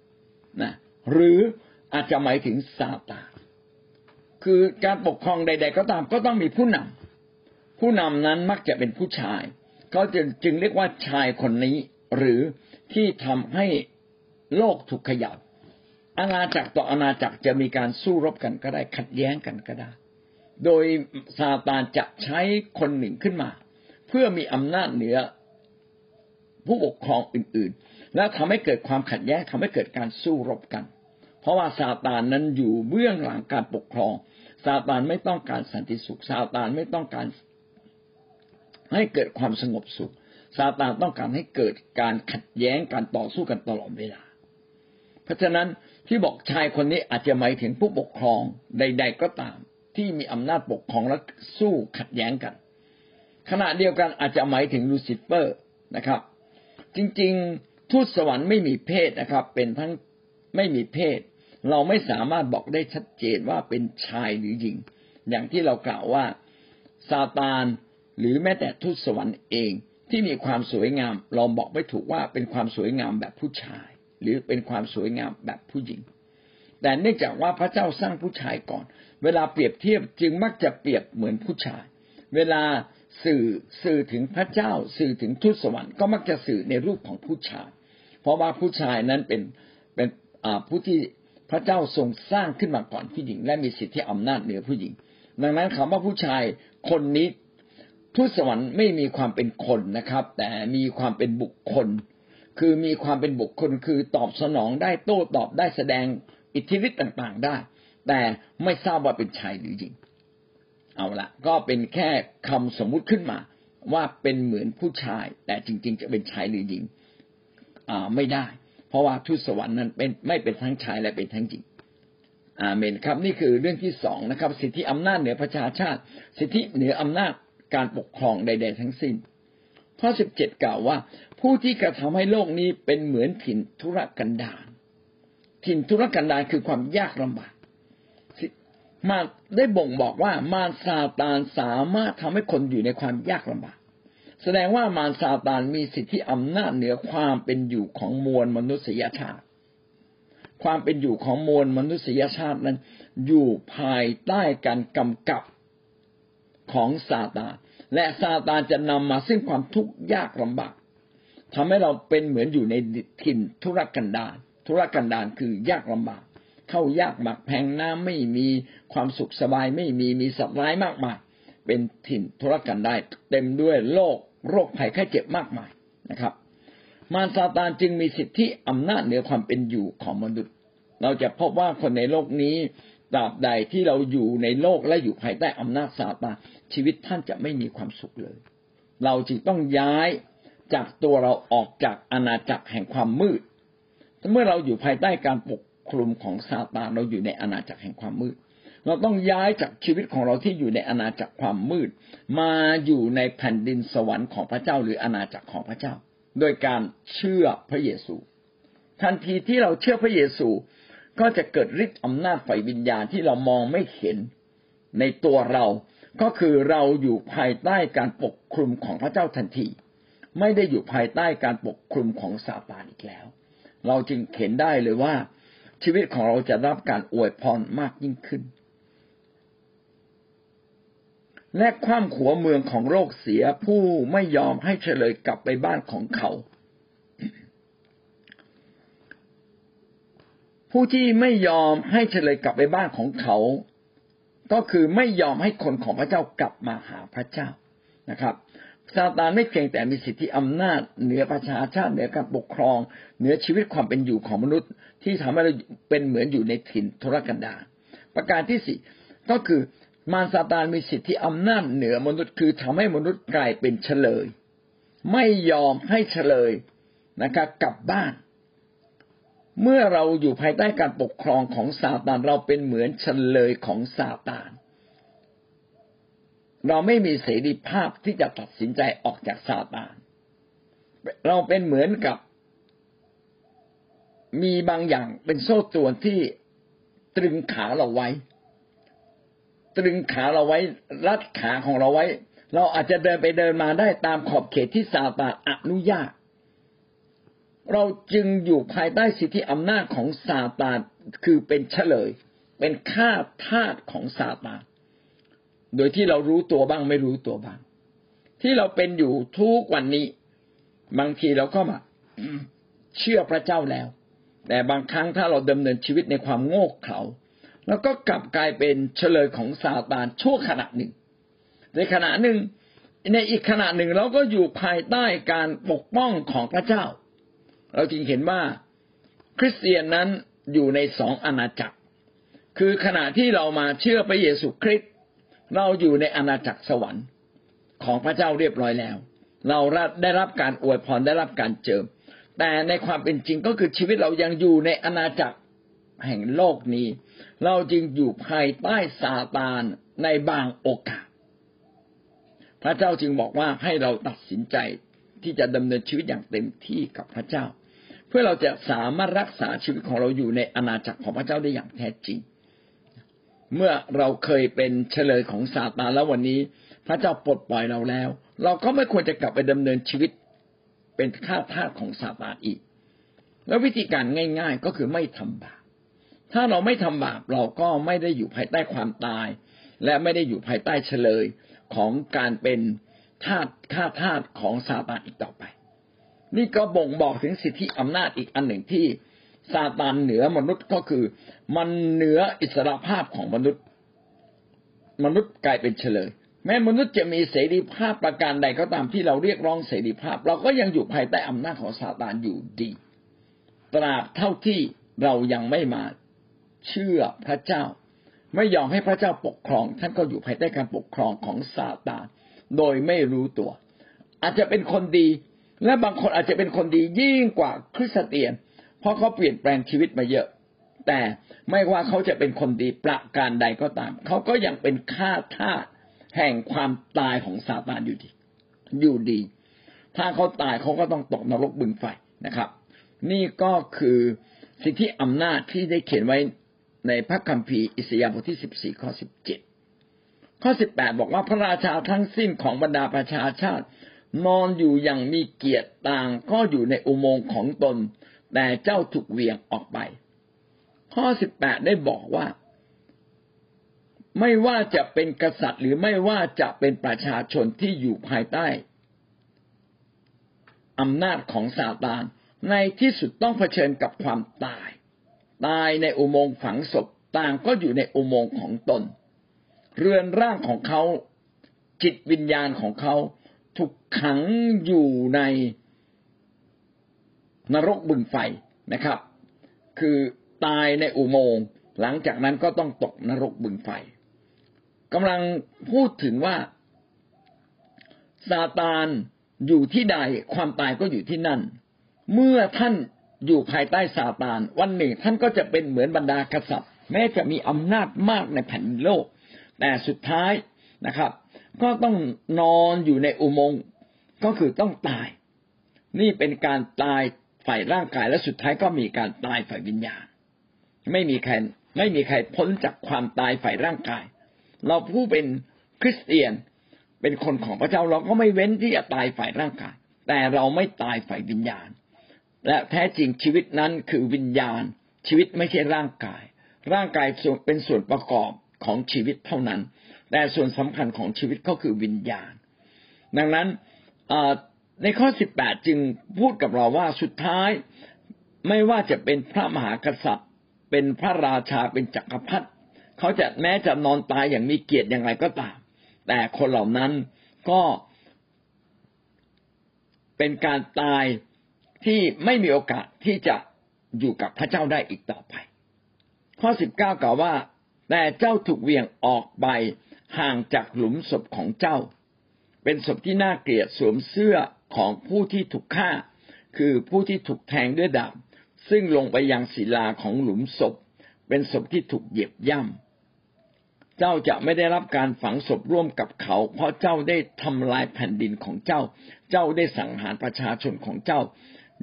A: ๆนะหรืออาจจะหมายถึงซาตานคือการปกครองใด ๆ ก็ตามก็ต้องมีผู้นำผู้นำนั้นมักจะเป็นผู้ชายเขาจึงจึงเรียกว่าชายคนนี้ หรือที่ทำให้โลกถูกขยับอาณาจักรต่ออาณาจักรจะมีการสู้รบกันก็ได้ขัดแย้งกันก็ได้ โดยซาตานจะใช้คนหนึ่งขึ้นมา เพื่อมีอำนาจเหนือผู้ปกครองอื่นๆ แล้วทำให้เกิดความขัดแย้งทำให้เกิดการสู้รบกัน เพราะว่าซาตานนั้นอยู่เบื้องหลังการปกครอง ซาตานไม่ต้องการสันติสุข ซาตานไม่ต้องการให้เกิดความสงบสุข ซาตานต้องการให้เกิดการขัดแย้งการต่อสู้กันตลอดเวลา เพราะฉะนั้นที่บอกชายคนนี้อาจจะหมายถึงผู้ปกครองใด ๆก็ตาม ที่มีอำนาจปกครองและสู้ขัดแย้งกัน ขณะเดียวกันอาจจะหมายถึงลูซิเฟอร์นะครับ จริงๆทูตสวรรค์ไม่มีเพศนะครับ เป็นทั้งไม่มีเพศ เราไม่สามารถบอกได้ชัดเจนว่าเป็นชายหรือหญิง อย่างที่เรากล่าวว่าซาตานหรือแม้แต่ทูตสวรรค์เองที่มีความสวยงาม เราบอกไม่ถูกว่าเป็นความสวยงามแบบผู้ชาย หรือเป็นความสวยงามแบบผู้หญิง แต่เนื่องจากว่าพระเจ้าสร้างผู้ชายก่อน เวลาเปรียบเทียบจึงมักจะเปรียบเหมือนผู้ชาย เวลาสื่อสื่อถึงพระเจ้า สื่อถึงทูตสวรรค์ก็มักจะสื่อในรูปของผู้ชาย เพราะว่าผู้ชายนั้นเป็นเป็นผู้ที่พระเจ้าทรงสร้างขึ้นมาก่อนผู้หญิง และมีสิทธิอำนาจเหนือผู้หญิง ดังนั้นคำว่าผู้ชายคนนี้ทูตสวรรค์ไม่มีความเป็นคนนะครับ แต่มีความเป็นบุคคล คือมีความเป็นบุคคลคือตอบสนองได้โต้ตอบได้แสดงอิทธิฤทธิ์ต่าง ๆ ได้ แต่ไม่ทราบว่าเป็นชายหรือหญิง เอาละก็เป็นแค่คำสมมุติขึ้นมา ว่าเป็นเหมือนผู้ชาย แต่จริง ๆ จะเป็นชายหรือหญิงอ่าไม่ได้ เพราะว่าทูตสวรรค์นั้นเป็นไม่เป็นทั้งชายและเป็นทั้งหญิงอาเมนครับ นี่คือเรื่องที่สองนะครับ สิทธิอำนาจเหนือประชาชาติ สิทธิเหนืออำนาจการปกครองใด ๆ ทั้งสิ้นข้อสิบเจ็ดกล่าวว่า ผู้ที่กระทำให้โลกนี้เป็นเหมือนถิ่นธุรกันดารถิ่นธุรกันดารคือความยากลำบาก มาได้บ่งบอกว่ามารซาตานสามารถทำให้คนอยู่ในความยากลำบาก แสดงว่ามารซาตานมีสิทธิอำนาจเหนือความเป็นอยู่ของมวลมนุษยชาติ ความเป็นอยู่ของมวลมนุษยชาตินั้น อยู่ภายใต้การกำกับของซาตาน และซาตานจะนำมาซึ่งความทุกข์ยากลำบากทำให้เราเป็นเหมือนอยู่ในถิ่นทุรกันดารทุรกันดารคือยากลำบาก เข้ายากหมักแพงน้ำไม่มีความสุขสบายไม่มีมีสัตว์ร้ายมากมายเป็นถิ่นทุรกันไดารเต็มด้วยโรคโรคภัยไข้เจ็บมากมายนะครับ มารซาตานจึงมีสิทธิอำนาจเหนือความเป็นอยู่ของมนุษย์ เราจะพบว่าคนในโลกนี้ตราบใดที่เราอยู่ในโลกและอยู่ภายใต้อำนาจซาตานชีวิตท่านจะไม่มีความสุขเลย เราจึงต้องย้ายจากตัวเราออกจากอาณาจักรแห่งความมืด เมื่อเราอยู่ภายใต้การปก คลุมของซาตานเราอยู่ในอาณาจักรแห่งความมืด เราต้องย้ายจากชีวิตของเราที่อยู่ในอาณาจักรความมืด มาอยู่ในแผ่นดินสวรรค์ของพระเจ้าหรืออาณาจักรของพระเจ้า โดยการเชื่อพระเยซู ทันทีที่เราเชื่อพระเยซู ก็จะเกิดฤทธิ์อำนาจฝ่ายวิญญาณที่เรามองไม่เห็นในตัวเราก็คือเราอยู่ภายใต้การปกคลุมของพระเจ้าทันที ไม่ได้อยู่ภายใต้การปกคลุมของซาตานอีกแล้ว เราจึงเห็นได้เลยว่า ชีวิตของเราจะรับการอวยพรมากยิ่งขึ้น และความขัวเมืองของโลกเสียผู้ไม่ยอมให้เฉลยกลับไปบ้านของเขา ผู้ที่ไม่ยอมให้เฉลยกลับไปบ้านของเขา ก็คือไม่ยอมให้คนของพระเจ้ากลับมาหาพระเจ้านะครับ ซาตานไม่เพียงแต่มีสิทธิอำนาจเหนือประชาชาติเหนือการปกครอง เหนือชีวิตความเป็นอยู่ของมนุษย์ ที่ทำให้เราเป็นเหมือนอยู่ในถิ่นทุรกันดารประการที่สี่ก็คือมารซาตานมีสิทธิอำนาจเหนือมนุษย์ คือทำให้มนุษย์กลายเป็นเฉลย ไม่ยอมให้เฉลยนะครับกลับบ้าน เมื่อเราอยู่ภายใต้การปกครองของซาตานเราเป็นเหมือนเฉลยของซาตาน เราไม่มีเสรีภาพที่จะตัดสินใจออกจากซาตานเราเป็นเหมือนกับ มีบางอย่างเป็นโซ่ตรวนที่ตรึงขาเราไว้ ตรึงขาเราไว้ รัดขาของเราไว้ เราอาจจะเดินไปเดินมาได้ตามขอบเขตที่ซาตานอนุญาต เราจึงอยู่ภายใต้สิทธิอำนาจของซาตานคือเป็นเฉลย เป็นข้าทาสของซาตาน โดยที่เรารู้ตัวบ้างไม่รู้ตัวบ้าง ที่เราเป็นอยู่ทุกวันนี้ บางทีเราก็มาเชื่อพระเจ้าแล้ว แต่บางครั้งถ้าเราดำเนินชีวิตในความโง่เขลาแล้วก็กลับกลายเป็นเฉลยของซาตานชั่วขณะหนึ่ง ในขณะหนึ่ง ในอีกขณะหนึ่งเราก็อยู่ภายใต้การปกป้องของพระเจ้า เราจึงเห็นว่าคริสเตียนนั้นอยู่ในสองอาณาจักร คือขณะที่เรามาเชื่อพระเยซูคริสต์ เราอยู่ในอาณาจักรสวรรค์ของพระเจ้าเรียบร้อยแล้ว เราได้รับการอวยพรได้รับการเจิม แต่ในความเป็นจริงก็คือชีวิตเรายังอยู่ในอาณาจักรแห่งโลกนี้ เราจึงอยู่ภายใต้ซาตานในบางโอกาส พระเจ้าจึงบอกว่าให้เราตัดสินใจที่จะดำเนินชีวิตอย่างเต็มที่กับพระเจ้า เพื่อเราจะสามารถรักษาชีวิตของเราอยู่ในอาณาจักรของพระเจ้าได้อย่างแท้จริง เมื่อเราเคยเป็นเฉลยของซาตานแล้ววันนี้ พระเจ้าปลดปล่อยเราแล้ว เราก็ไม่ควรจะกลับไปดำเนินชีวิตเป็นข้าทาสของซาตานอีก แล้ววิธีการง่าย ๆ ก็คือไม่ทำบาปถ้าเราไม่ทำบาปเราก็ไม่ได้อยู่ภายใต้ความตาย และไม่ได้อยู่ภายใต้เฉลยของการเป็นทาสข้าทาสของซาตานอีกต่อไป นี่ก็บ่งบอกถึงสิทธิอำนาจอีกอันหนึ่งที่ ซาตานเหนือมนุษย์ก็คือ มันเหนืออิสรภาพของมนุษย์ มนุษย์กลายเป็นเฉลย แม้มนุษย์จะมีเสรีภาพประการใดก็ตามที่เราเรียกร้องเสรีภาพ เราก็ยังอยู่ภายใต้อำนาจของซาตานอยู่ดีตราบเท่าที่เรายังไม่มาเชื่อพระเจ้า ไม่ยอมให้พระเจ้าปกครอง ท่านก็อยู่ภายใต้การปกครองของซาตานโดยไม่รู้ตัว อาจจะเป็นคนดี และบางคนอาจจะเป็นคนดียิ่งกว่าคริสเตียน เพราะเขาเปลี่ยนแปลงชีวิตมาเยอะ แต่ไม่ว่าเขาจะเป็นคนดีประการใดก็ตาม เขาก็ยังเป็นข้าทาสแห่งความตายของซาตานอยู่ดี อยู่ดี ถ้าเขาตายเขาก็ต้องตกนรกบึงไฟนะครับ นี่ก็คือสิทธิอำนาจที่ได้เขียนไว้ในพระคัมภีร์อิสยาห์บทที่สิบสี่ข้อสิบเจ็ดข้อสิบแปดบอกว่าพระราชาทั้งสิ้นของบรรดาประชาชาติ นอนอยู่อย่างมีเกียรติต่างก็อยู่ในอุโมงค์ของตน แต่เจ้าถูกเวียงออกไป ข้อสิบแปดได้บอกว่า ไม่ว่าจะเป็นกษัตริย์ หรือไม่ว่าจะเป็นประชาชนที่อยู่ภายใต้อำนาจของซาตาน ในที่สุดต้องเผชิญกับความตาย ตายในอุโมงค์ฝังศพต่างก็อยู่ในอุโมงค์ของตน เรือนร่างของเขาจิตวิญญาณของเขาถูกขังอยู่ใน นรกบึงไฟนะครับ คือตายในอุโมงค์หลังจากนั้นก็ต้องตกนรกบึงไฟกำลังพูดถึงว่าซาตานอยู่ที่ใดความตายก็อยู่ที่นั่น เมื่อท่านอยู่ภายใต้ซาตาน วันหนึ่งท่านก็จะเป็นเหมือนบรรดากษัตริย์ แม้จะมีอำนาจมากในแผ่นโลก แต่สุดท้ายนะครับ ก็ต้องนอนอยู่ในอุโมงค์ก็คือต้องตาย นี่เป็นการตาย ฝ่ายร่างกายและสุดท้ายก็มีการตายฝ่ายวิญญาณ ไม่มีใครไม่มีใครพ้นจากความตายฝ่ายร่างกาย เราผู้เป็นคริสเตียนเป็นคนของพระเจ้าเราก็ไม่เว้นที่จะตายฝ่ายร่างกาย แต่เราไม่ตายฝ่ายวิญญาณ และแท้จริงชีวิตนั้นคือวิญญาณ ชีวิตไม่ใช่ร่างกาย ร่างกายเป็นส่วนประกอบของชีวิตเท่านั้น แต่ส่วนสำคัญของชีวิตก็คือวิญญาณ ดังนั้น ในข้อสิบแปดจึงพูดกับเราว่าสุดท้ายไม่ว่าจะเป็นพระมหากษัตริย์ เป็นพระราชาเป็นจักรพรรดิเขาจะแม้จะนอนตายอย่างมีเกียรติอย่างไรก็ตาม แต่คนเหล่านั้นก็เป็นการตายที่ไม่มีโอกาสที่จะอยู่กับพระเจ้าได้อีกต่อไป ข้อสิบเก้ากล่าวว่า แต่เจ้าถูกเวียงออกไปห่างจากหลุมศพของเจ้า เป็นศพที่น่าเกลียดสวมเสื้อ ของผู้ที่ถูกฆ่า คือผู้ที่ถูกแทงด้วยดาบซึ่งลงไปยังศิลาของหลุมศพ เป็นศพที่ถูกเหยียบย่ำเจ้าจะไม่ได้รับการฝังศพร่วมกับเขา เพราะเจ้าได้ทำลายแผ่นดินของเจ้า เจ้าได้สังหารประชาชนของเจ้า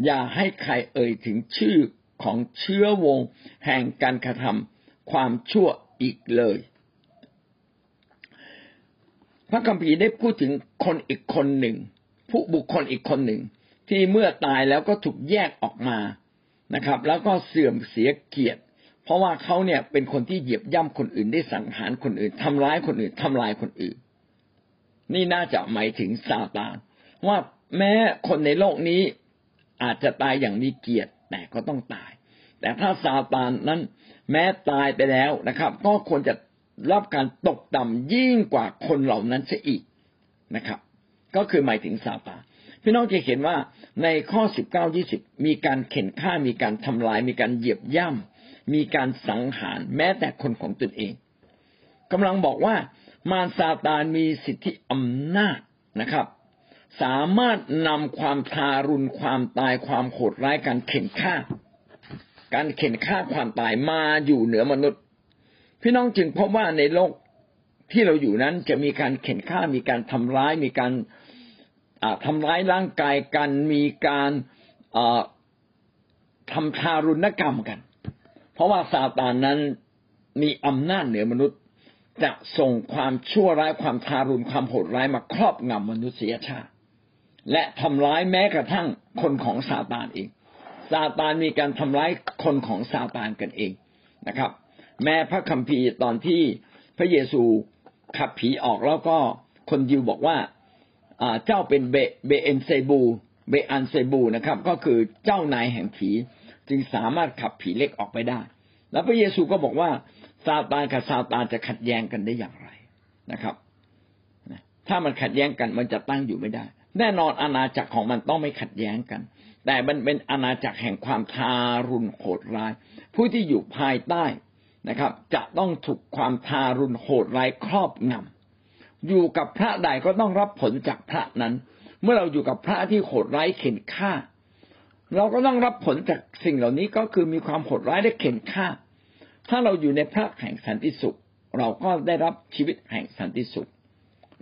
A: อย่าให้ใครเอ่ยถึงชื่อของเชื้อวง แห่งการกระทำความชั่วอีกเลย พระคัมภีร์ได้พูดถึงคนอีกคนหนึ่ง ผู้บุคคลอีกคนหนึ่ง ที่เมื่อตายแล้วก็ถูกแยกออกมานะครับ แล้วก็เสื่อมเสียเกียรติ เพราะว่าเขาเนี่ยเป็นคนที่เหยียบย่ำคนอื่นได้สังหารคนอื่นทำร้ายคนอื่นทำลายคนอื่น นี่น่าจะหมายถึงซาตานว่าแม้คนในโลกนี้อาจจะตายอย่างมีเกียรติแต่ก็ต้องตาย แต่ถ้าซาตานนั้นแม้ตายไปแล้วนะครับ ก็ควรจะรับการตกต่ำยิ่งกว่าคนเหล่านั้นซะอีกนะครับ ก็คือหมายถึงซาตานพี่น้องจะเห็นว่าในข้อสิบเก้ายี่สิบมีการเข็นฆ่ามีการทำลาย มีการเหยียบย่ำมีการสังหารแม้แต่คนของตนเองกำลังบอกว่ามารซาตานมีสิทธิอำนาจนะครับ สามารถนำความทารุณความตายความโหดร้ายการเข็นฆ่า การเข็นฆ่าความตายมาอยู่เหนือมนุษย์ พี่น้องจึงพบว่าในโลกที่เราอยู่นั้นจะมีการเข็นฆ่ามีการทำร้ายมีการ ทำร้ายร่างกายกันมีการทำทารุณกรรมกัน เพราะว่าซาตานนั้นมีอำนาจเหนือมนุษย์ จะส่งความชั่วร้ายความทารุณความโหดร้ายมาครอบงำมนุษยชาติ และทำร้ายแม้กระทั่งคนของซาตานเองซาตานมีการทำร้ายคนของซาตานกันเองนะครับ แม้พระคัมภีร์ตอนที่พระเยซูขับผีออกแล้วก็คนยิวบอกว่า เจ้าเป็นเบเบเอนเซบู เบอันเซบูนะครับ ก็คือเจ้านายแห่งผี จึงสามารถขับผีเล็กออกไปได้ แล้วพระเยซูก็บอกว่าซาตานกับซาตานจะขัดแย้งกันได้อย่างไรนะครับ ถ้ามันขัดแย้งกันมันจะตั้งอยู่ไม่ได้ แน่นอนอาณาจักรของมันต้องไม่ขัดแย้งกัน แต่มันเป็นอาณาจักรแห่งความทารุณโหดร้าย ผู้ที่อยู่ภายใต้นะครับ จะต้องถูกความทารุณโหดร้ายครอบงำ อยู่กับพระใดก็ต้องรับผลจากพระนั้น เมื่อเราอยู่กับพระที่โหดร้ายเข็นฆ่า เราก็ต้องรับผลจากสิ่งเหล่านี้ก็คือมีความโหดร้ายและเข็นฆ่า ถ้าเราอยู่ในพระแห่งสันติสุข เราก็ได้รับชีวิตแห่งสันติสุข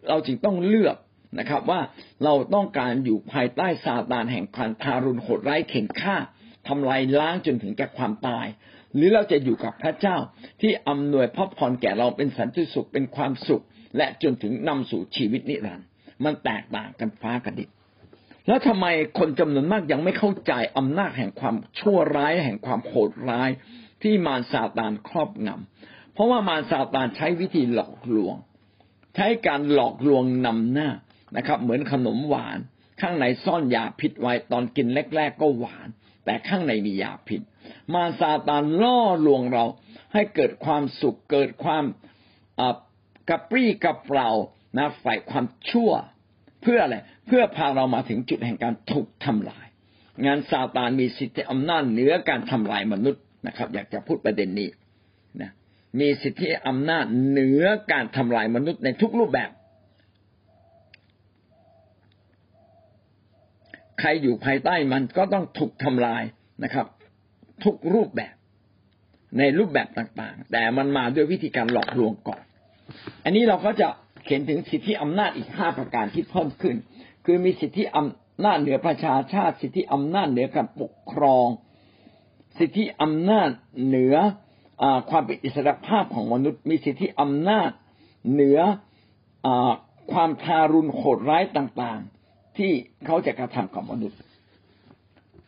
A: เราจึงต้องเลือกนะครับว่าเราต้องการอยู่ภายใต้ซาตานแห่งความทารุณโหดร้ายเข็นฆ่าทำลายล้างจนถึงแก่ความตาย หรือเราจะอยู่กับพระเจ้าที่อำนวยพระพรแก่เราเป็นสันติสุขเป็นความสุข และจนถึงนำสู่ชีวิตนิรันดร์มันแตกต่างกันฟ้ากับดินแล้วทำไมคนจำนวนมากยังไม่เข้าใจอำนาจแห่งความชั่วร้ายแห่งความโหดร้ายที่มารซาตานครอบงำเพราะว่ามารซาตานใช้วิธีหลอกลวง ใช้การหลอกลวงนำหน้านะครับ เหมือนขนมหวาน ข้างในซ่อนยาพิษไว้ตอนกินแรก ๆ ก็หวาน แต่ข้างในมียาพิษ มารซาตานล่อลวงเราให้เกิดความสุขเกิดความ กระปรี้กระเปร่านะฝ่ายความชั่ว เพื่ออะไรเพื่อพาเรามาถึงจุดแห่งการถูกทำลาย งานซาตานมีสิทธิอำนาจเหนือการทำลายมนุษย์นะครับ อยากจะพูดประเด็นนี้นะมีสิทธิอำนาจเหนือการทำลายมนุษย์ในทุกรูปแบบ ใครอยู่ภายใต้มันก็ต้องถูกทำลายนะครับ ทุกรูปแบบในรูปแบบต่างๆ แต่มันมาด้วยวิธีการหลอกลวงก่อน อันนี้เราก็จะเขียนถึงสิทธิอำนาจอีกห้าประการที่เพิ่มขึ้น คือมีสิทธิอำนาจเหนือประชาชาติ สิทธิอำนาจเหนือการปกครอง สิทธิอำนาจเหนืออความเป็นอิสระภาพของมนุษย์ มีสิทธิอำนาจเหนืออความทารุณโหดร้ายต่างๆ ที่เขาจะกระทำกับมนุษย์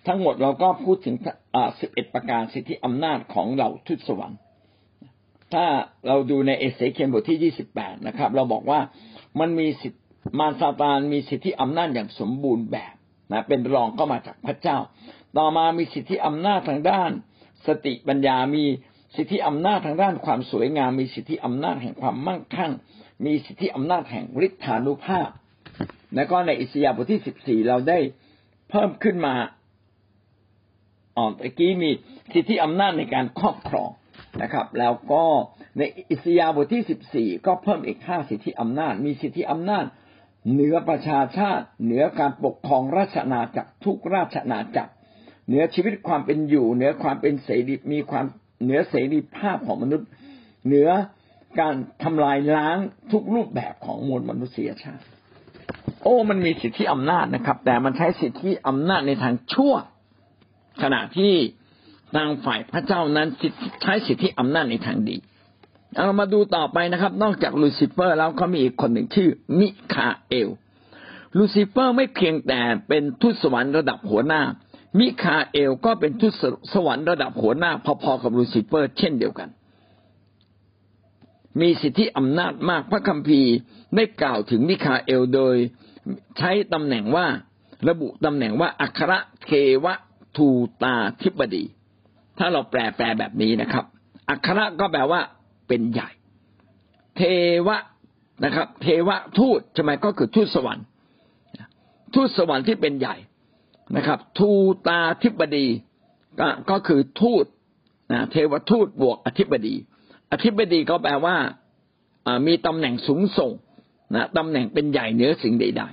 A: ทั้งหมดเราก็พูดถึงสิบเอ็ดประการสิทธิอำนาจของเหล่าทุตสวรรค์ ถ้าเราดูในเอเสเคียนบทที่ยี่สิบแปดนะครับ เราบอกว่ามันมีสิทธิมารซาตานมีสิทธิอำนาจอย่างสมบูรณ์แบบนะเป็นรองก็มาจากพระเจ้า ต่อมามีสิทธิอำนาจทางด้าน สติปัญญามีสิทธิอำนาจทางด้านความสวยงาม มีสิทธิอำนาจแห่งความมั่งคั่ง มีสิทธิอำนาจแห่งฤทธานุภาพ แล้วก็ในอิสยาห์บทที่สิบสี่เราได้เพิ่มขึ้นมาอ๋อตะกี้มีสิทธิอำนาจในการครอบครอง นะครับ แล้วก็ในอิสยาบทที่สิบสี่ก็เพิ่มอีกห้าสิทธิอำนาจ มีสิทธิอำนาจ เหนือประชาชาติ เหนือการปกครองราชนาจักรทุกราชนาจักร เหนือชีวิตความเป็นอยู่ เหนือความเป็นเสรีมีความเหนือเสรีภาพของมนุษย์ เหนือการทำลายล้างทุกรูปแบบของมวลมนุษยชาติ โอ้ มันมีสิทธิอำนาจนะครับ แต่มันใช้สิทธิอำนาจในทางชั่วขณะที่ ทางฝ่ายพระเจ้านั้นใช้สิทธิอำนาจในทางดีเรามาดูต่อไปนะครับ นอกจากลูซิเฟอร์แล้วเขามีอีกคนหนึ่งชื่อ มิคาเอล ลูซิเฟอร์ไม่เพียงแต่เป็นทูตสวรรค์ระดับหัวหน้า มิคาเอลก็เป็นทูตสวรรค์ระดับหัวหน้า พอๆกับลูซิเฟอร์ เช่นเดียวกัน มีสิทธิอำนาจมากพระคัมภีร์ได้กล่าวถึงมิคาเอลโดย ใช้ตำแหน่งว่าระบุตำแหน่งว่าอัครเทวทูตาธิบดี ถ้าเราแปลแปลแบบนี้นะครับ อัครก็แปลว่า เป็นใหญ่ เทวะนะครับ เทวทูตใช่ไหมก็คือทูตสวรรค์ ทูตสวรรค์ที่เป็นใหญ่นะครับ ทูตาธิบดีก็ก็คือทูตนะเทวทูตบวกอธิบดี อธิบดีก็แปลว่ามีตำแหน่งสูงส่งนะตำแหน่งเป็นใหญ่เหนือสิ่งใด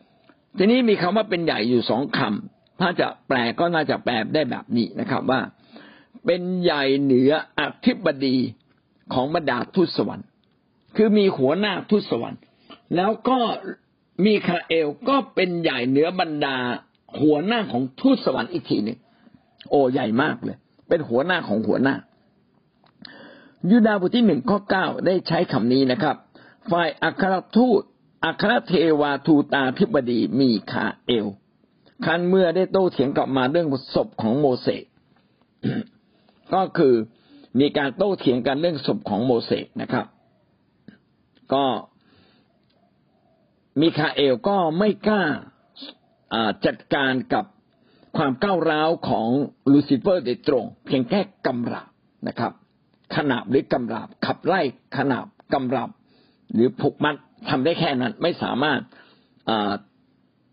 A: ๆทีนี้มีคำว่าเป็นใหญ่อยู่สองคำถ้าจะแปลก็น่าจะแปลได้แบบนี้นะครับว่า เป็นใหญ่เหนืออธิบดีของบรรดาทูตสวรรค์ คือมีหัวหน้าทูตสวรรค์ แล้วก็มีคาเอลก็เป็นใหญ่เหนือบรรดาหัวหน้าของทูตสวรรค์อีกทีหนึ่งโอ้ใหญ่มากเลย เป็นหัวหน้าของหัวหน้า ยูดาบทที่หนึ่งข้อเก้าได้ใช้คำนี้นะครับ ฝ่ายอัครทูตอัครเทวาทูตาธิบดีมีคาเอลคันเมื่อได้โต้เถียงกลับมาเรื่องศพของโมเสส ก็คือมีการโต้เถียงกันเรื่องศพของโมเสสนะครับ ก็มิคาเอลก็ไม่กล้าจัดการกับความก้าวร้าวของลูซิเฟอร์โดยตรง เพียงแค่กำราบนะครับขนาบหรือกำราบขับไล่ขนาบกำราบหรือผูกมัดทำได้แค่นั้นไม่สามารถ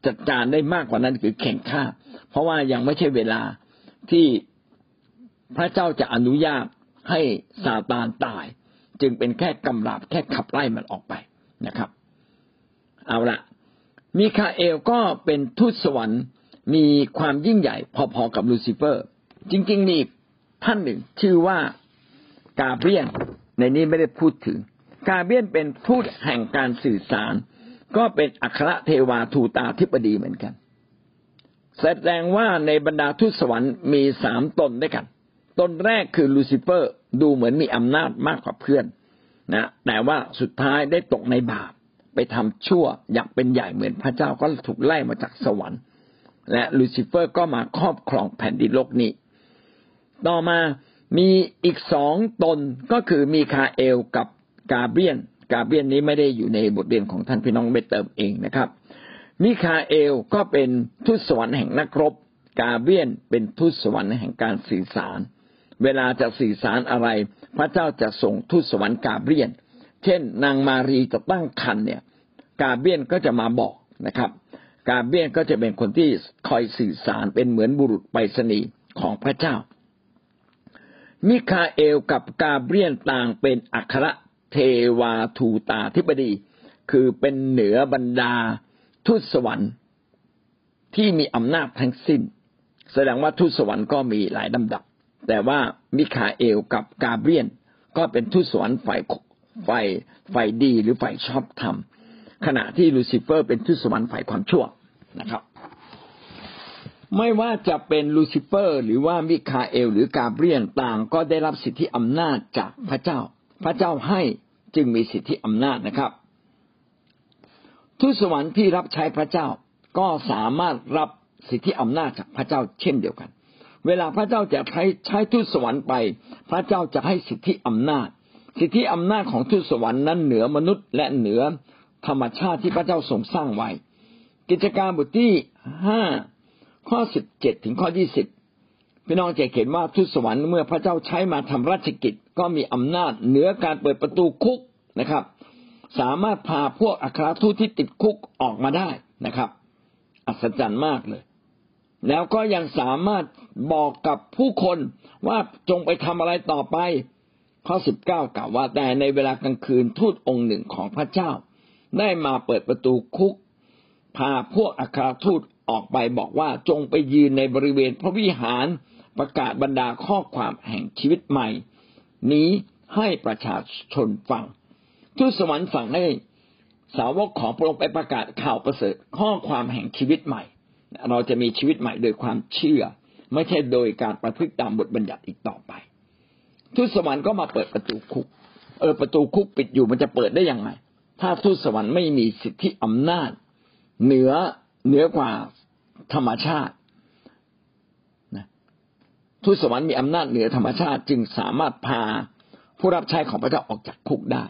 A: จัดการได้มากกว่านั้นคือแข่งข้าเพราะว่ายังไม่ใช่เวลาที่ พระเจ้าจะอนุญาตให้ซาตานตาย จึงเป็นแค่กำราบแค่ขับไล่มันออกไปนะครับ เอาละมิคาเอลก็เป็นทูตสวรรค์มีความยิ่งใหญ่พอๆกับลูซิเฟอร์ จริง ๆ มีท่านหนึ่ง ชื่อว่ากาเบรียนในนี้ไม่ได้พูดถึง กาเบรียนเป็นทูตแห่งการสื่อสาร ก็เป็นอัครเทวาทูตาธิปดีเหมือนกัน แสดงว่าในบรรดาทูตสวรรค์มีสามตนด้วยกัน ตนแรกคือลูซิเฟอร์ดูเหมือนมีอำนาจมากกว่าเพื่อนนะแต่ว่าสุดท้ายได้ตกในบาปไปทำชั่วอยากเป็นใหญ่เหมือนพระเจ้าก็ถูกไล่มาจากสวรรค์ และลูซิเฟอร์ก็มาครอบครองแผ่นดินโลกนี้ ต่อมามีอีกสองตนก็คือมิคาเอลกับกาเบียน กาเบียนนี้ไม่ได้อยู่ในบทเรียนของท่านพี่น้องไปเติมเองนะครับ มิคาเอลก็เป็นทูตสวรรค์แห่งนักรบ กาเบียนเป็นทูตสวรรค์แห่งการสื่อสาร เวลาจะสื่อสารอะไร พระเจ้าจะส่งทูตสวรรค์กาเบียน เช่น นางมารีจะตั้งครรภ์เนี่ย กาเบียนก็จะมาบอกนะครับ กาเบียนก็จะเป็นคนที่คอยสื่อสารเป็นเหมือนบุรุษไปรษณีย์ของพระเจ้า มิคาเอลกับกาเบรียลต่างเป็นอัครเทวาทูตาธิบดี คือเป็นเหนือบรรดาทูตสวรรค์ที่มีอำนาจทั้งสิ้น แสดงว่าทูตสวรรค์ก็มีหลายลำดับ แต่ว่ามิคาเอลกับกาเบรียล ก็เป็นทูตสวรรค์ฝ่ายฝ่ายฝ่ายดีหรือฝ่ายชอบธรรม ขณะที่ลูซิเฟอร์เป็นทูตสวรรค์ฝ่ายความชั่วนะครับ ไม่ว่าจะเป็นลูซิเฟอร์ หรือว่ามิคาเอล หรือกาเบรียนต่างก็ได้รับสิทธิอำนาจจากพระเจ้า พระเจ้าให้จึงมีสิทธิอำนาจนะครับทูตสวรรค์ที่รับใช้พระเจ้าก็สามารถรับสิทธิอำนาจจากพระเจ้าเช่นเดียวกัน เวลาพระเจ้าจะใช้ใช้ทูตสวรรค์ไป พระเจ้าจะให้สิทธิอำนาจ สิทธิอำนาจของทูตสวรรค์นั้นเหนือมนุษย์และเหนือธรรมชาติที่พระเจ้าทรงสร้างไว้ กิจการบทที่ห้าข้อสิบเจ็ดถึงข้อยี่สิบพี่น้องจะเห็นว่าทูตสวรรค์เมื่อพระเจ้าใช้มาทำราชกิจก็มีอำนาจเหนือการเปิดประตูคุกนะครับ สามารถพาพวกอัครทูตที่ติดคุกออกมาได้นะครับ อัศจรรย์มากเลย แล้วก็ยังสามารถ บอกกับผู้คนว่าจงไปทำอะไรต่อไป ข้อสิบเก้ากล่าวว่าแต่ในเวลากลางคืนทูตองค์หนึ่งของพระเจ้า ได้มาเปิดประตูคุก พาพวกอัครทูตออกไปบอกว่าจงไปยืนในบริเวณพระวิหารประกาศบรรดาข้อความแห่งชีวิตใหม่ นี้ให้ประชาชนฟัง ทูตสวรรค์สั่งให้สาวกของพระองค์ไปประกาศข่าวประเสริฐข้อความแห่งชีวิตใหม่ เราจะมีชีวิตใหม่โดยความเชื่อ ไม่ใช่โดยการประพฤติตามบทบัญญัติอีกต่อไป ทูตสวรรค์ก็มาเปิดประตูคุก เออประตูคุกปิดอยู่มันจะเปิดได้ยังไง ถ้าทูตสวรรค์ไม่มีสิทธิอำนาจ เหนือเหนือกว่าธรรมชาติทูตสวรรค์มีอำนาจเหนือธรรมชาติจึงสามารถพาผู้รับใช้ของพระเจ้าออกจากคุกได้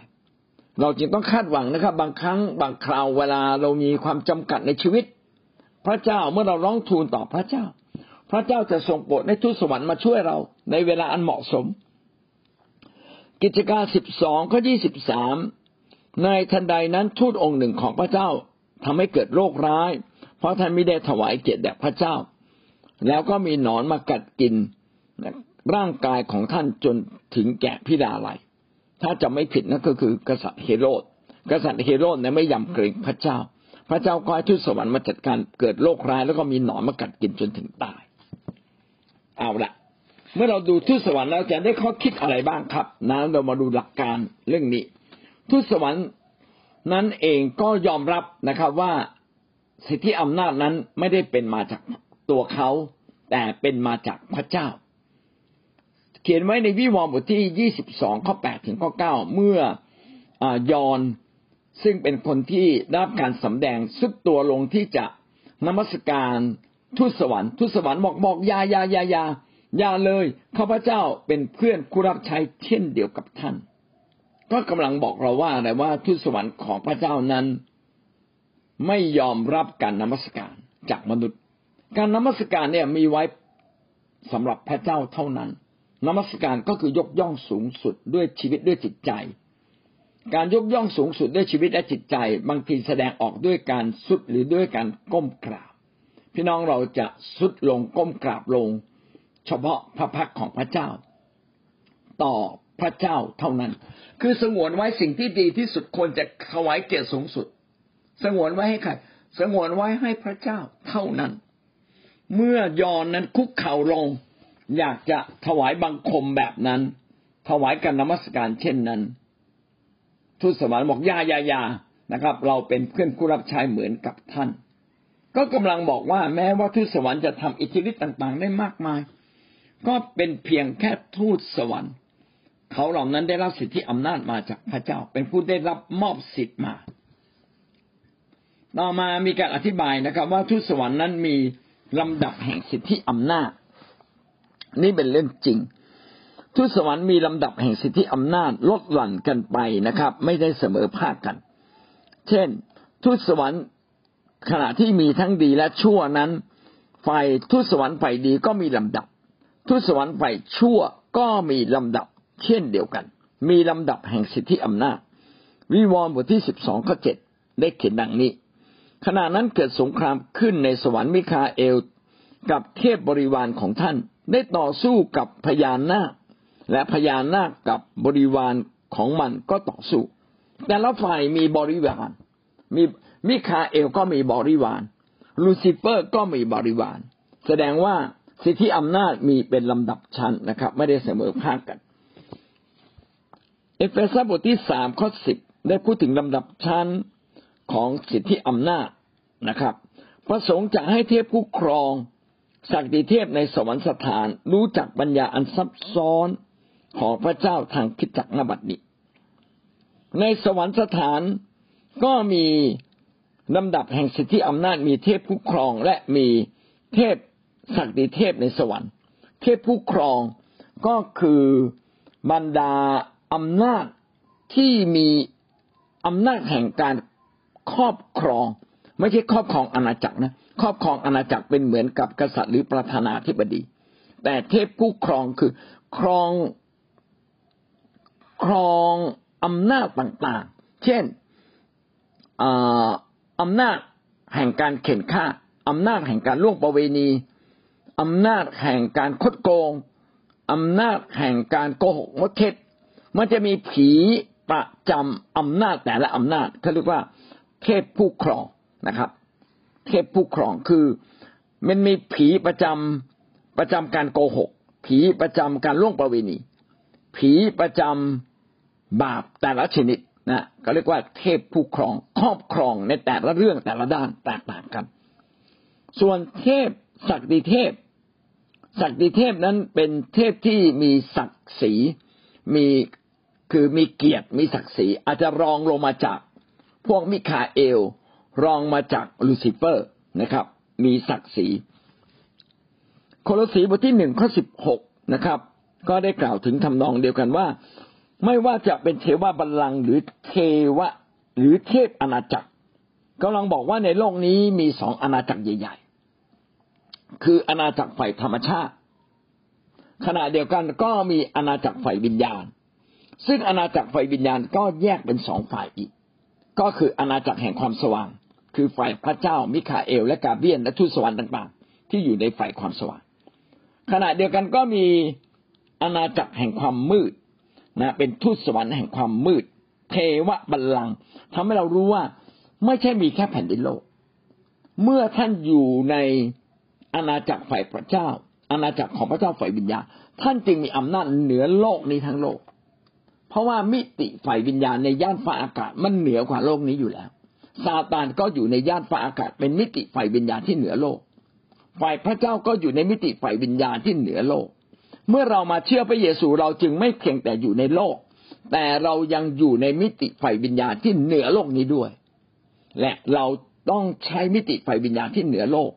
A: เราจึงต้องคาดหวังนะครับ บางครั้งบางคราวเวลาเรามีความจำกัดในชีวิต พระเจ้าเมื่อเราร้องทูลต่อพระเจ้า พระเจ้าจะทรงโปรดให้ทูตสวรรค์มาช่วยเราในเวลาอันเหมาะสม กิจการสิบสองข้อยี่สิบสามในทันใดนั้นทูตองค์หนึ่งของพระเจ้าทำให้เกิดโรคร้าย เพราะท่านไม่ได้ถวายเกียรติแด่พระเจ้า แล้วก็มีหนอนมากัดกินร่างกายของท่านจนถึงแก่พิดาลัย ถ้าจะไม่ผิดนั่นก็คือกษัตริย์เฮโรด กษัตริย์เฮโรดเนี่ยไม่ยำเกรงพระเจ้า พระเจ้าก็ให้ทูตสวรรค์มาจัดการเกิดโรคร้าย แล้วก็มีหนอนมากัดกินจนถึงตาย เอาละเมื่อเราดูทูตสวรรค์เราจะได้ข้อคิดอะไรบ้างครับ นั้นเรามาดูหลักการเรื่องนี้ ทูตสวรรค์นั้นเองก็ยอมรับนะครับว่าสิทธิอำนาจนั้นไม่ได้เป็นมาจากตัวเขา แต่เป็นมาจากพระเจ้า เขียนไว้ในวิวรณ์บทที่ยี่สิบสองข้อแปดถึงข้อเก้าเมื่อยอนซึ่งเป็นคนที่รับการสำแดงสุดตัวลงที่จะนมัสการ ทูตสวรรค์ทูตสวรรค์บอกบอกยายายายายาเลยข้าพเจ้าเป็นเพื่อนคู่รับใช้เช่นเดียวกับท่าน ก็กำลังบอกเราว่าอะไรว่าทูตสวรรค์ของพระเจ้านั้น ไม่ยอมรับการนมัสการจากมนุษย์ การนมัสการเนี่ยมีไว้สำหรับพระเจ้าเท่านั้น นมัสการก็คือยกย่องสูงสุดด้วยชีวิตด้วยจิตใจ การยกย่องสูงสุดด้วยชีวิตและจิตใจ บางทีแสดงออกด้วยการสุดหรือด้วยการก้มกราบ พี่น้องเราจะสุดลงก้มกราบลง เฉพาะพระพักของพระเจ้า ต่อพระเจ้าเท่านั้น คือสงวนไว้สิ่งที่ดีที่สุดควรจะถวายเกียรติสูงสุด สงวนไว้ให้ใครสงวนไว้ให้พระเจ้าเท่านั้น เมื่อยอนนั้นคุกเข่าลง อยากจะถวายบังคมแบบนั้น ถวายการนมัสการเช่นนั้น ทูตสวรรค์บอกยายายานะครับ เราเป็นเพื่อนผู้รับใช้เหมือนกับท่าน ก็กำลังบอกว่าแม้ว่าทูตสวรรค์จะทำอิทธิฤทธิ์ต่าง ๆ ได้มากมาย ก็เป็นเพียงแค่ทูตสวรรค์ เขาเหล่านั้นได้รับสิทธิอำนาจมาจากพระเจ้า เป็นผู้ได้รับมอบสิทธิ์มา ต่อมามีการอธิบายนะครับ ว่าทูตสวรรค์นั้นมีลำดับแห่งสิทธิอำนาจ นี่เป็นเรื่องจริง ทูตสวรรค์มีลำดับแห่งสิทธิอำนาจลดหลั่นกันไปนะครับ ไม่ได้เสมอภาคกัน เช่น ทูตสวรรค์ ขณะที่มีทั้งดีและชั่วนั้นฝ่ายทูตสวรรค์ฝ่ายดีก็มีลำดับทูตสวรรค์ฝ่ายชั่วก็มีลำดับ เช่นเดียวกัน มีลำดับแห่งสิทธิอำนาจ วิวรณ์บทที่สิบสองข้อเจ็ดได้เขียนดังนี้ ขณะนั้นเกิดสงครามขึ้นในสวรรค์มิคาเอล กับเทพบริวารของท่าน ได้ต่อสู้กับพญานาค และพญานาคกับบริวารของมันก็ต่อสู้ แต่ละฝ่ายมีบริวารมี มิคาเอลก็มีบริวาร ลูซิเฟอร์ก็มีบริวาร แสดงว่าสิทธิอำนาจมีเป็นลำดับชั้นนะครับ ไม่ได้เสมอภาคกัน เอเฟซัสบทที่สามข้อสิบได้พูดถึงลำดับชั้นของสิทธิอำนาจนะครับ ประสงค์จะให้เทพผู้ครองศักดิเทพในสวรรคสถานรู้จักปัญญาอันซับซ้อนของพระเจ้าทางคิดจักนบัตินี้ในสวรรคสถานก็มี ลำดับแห่งสิทธิอำนาจมีเทพผู้ครองและมีเทพศักดิเทพในสวรรค์ เทพผู้ครองก็คือบรรดาอำนาจที่มีอำนาจแห่งการครอบครอง ไม่ใช่ครอบครองอาณาจักรนะครอบครองอาณาจักรเป็นเหมือนกับกษัตริย์หรือประธานาธิบดี แต่เทพผู้ครองคือครองครองอำนาจต่างๆ เช่น อำนาจแห่งการเข็นฆ่าอำนาจแห่งการล่วงประเวณีอำนาจแห่งการคดโกงอำนาจแห่งการโกหกมดเท็จมันจะมีผีประจำอำนาจแต่ละอำนาจเขาเรียกว่าเทพผู้ครองนะครับ เทพผู้ครองคือมันมีผีประจำประจำการโกหก ผีประจำการล่วงประเวณี ผีประจำบาปแต่ละชนิด นะก็เรียกว่าเทพผู้ครองครอบครองในแต่ละเรื่องแต่ละด้านแตกต่างกัน ส่วนเทพศักดิเทพ ศักดิเทพนั้นเป็นเทพที่มีศักดิ์ศรีมีคือมีเกียรติมีศักดิ์ศรีอาจจะรองลงมาจาก พวกมิคาเอล รองมาจากลูซิเฟอร์นะครับ มีศักดิ์ศรีโคโลสีบทที่หนึ่งข้อสิบหกนะครับ ก็ได้กล่าวถึงทำนองเดียวกันว่า ไม่ว่าจะเป็นเทวบัลลังก์หรือเทวะ หรือเทพอาณาจักรกำลังบอกว่าในโลกนี้มีสองอาณาจักรใหญ่ ๆ คืออาณาจักรฝ่ายธรรมชาติ ขณะเดียวกันก็มีอาณาจักรฝ่ายวิญญาณ ซึ่งอาณาจักรฝ่ายวิญญาณก็แยกเป็นสองฝ่ายอีก ก็คืออาณาจักรแห่งความสว่าง คือฝ่ายพระเจ้ามิคาเอล และกาเบียนและทูตสวรรค์ต่างๆ ที่อยู่ในฝ่ายความสว่าง ขณะเดียวกันก็มีอาณาจักรแห่งความมืด นะเป็นทูตสวรรค์แห่งความมืด เทวบัลลังก์ทำให้เรารู้ว่า ไม่ใช่มีแค่แผ่นดินโลก เมื่อท่านอยู่ในอาณาจักรฝ่ายพระเจ้า อาณาจักรของพระเจ้าฝ่ายวิญญาณท่านจึงมีอำนาจเหนือโลกนี้ทั้งโลก เพราะว่ามิติฝ่ายวิญญาณในย่านฟ้าอากาศมันเหนือกว่าโลกนี้อยู่แล้วซาตานก็อยู่ในย่านฟ้าอากาศ เป็นมิติฝ่ายวิญญาณที่เหนือโลก ฝ่ายพระเจ้าก็อยู่ในมิติฝ่ายวิญญาณที่เหนือโลก เมื่อเรามาเชื่อพระเยซูเราจึงไม่เพียงแต่อยู่ในโลก แต่เรายังอยู่ในมิติฝ่ายวิญญาณที่เหนือโลกนี้ด้วย และเราต้องใช้มิติฝ่ายวิญญาณที่เหนือโลก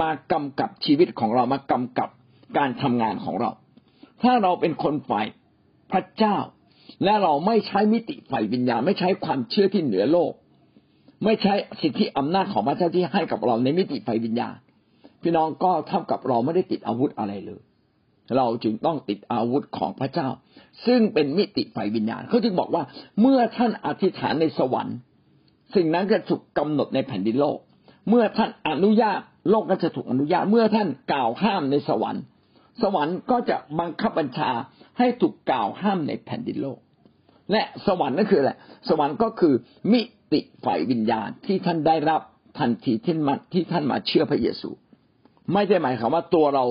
A: มากำกับชีวิตของเรามากำกับการทำงานของเรา ถ้าเราเป็นคนฝ่ายพระเจ้า และเราไม่ใช้มิติฝ่ายวิญญาณ ไม่ใช้ความเชื่อที่เหนือโลก ไม่ใช้สิทธิอำนาจของพระเจ้าที่ให้กับเราในมิติฝ่ายวิญญาณพี่น้องก็เท่ากับเราไม่ได้ติดอาวุธอะไรเลย เราจึงต้องติดอาวุธของพระเจ้า ซึ่งเป็นมิติฝ่ายวิญญาณเขาจึงบอกว่าเมื่อท่านอธิษฐานในสวรรค์ สิ่งนั้นจะถูกกาหนดในแผ่นดินโลก เมื่อท่านอนุญาตโลกก็จะถูกอนุญาต เมื่อท่านกล่าวห้ามในสวรรค์ สวรรค์ก็จะบังคับบัญชาให้ถูกกล่าวห้ามในแผ่นดินโลก และสวรรค์นั่นคืออะไรสวรรค์ก็คือมิติฝ่ายวิญญาณที่ท่านได้รับทันทีที่มาที่ท่านมาเชื่อพระเยซู ไม่ได้หมายความว่าตัวเรา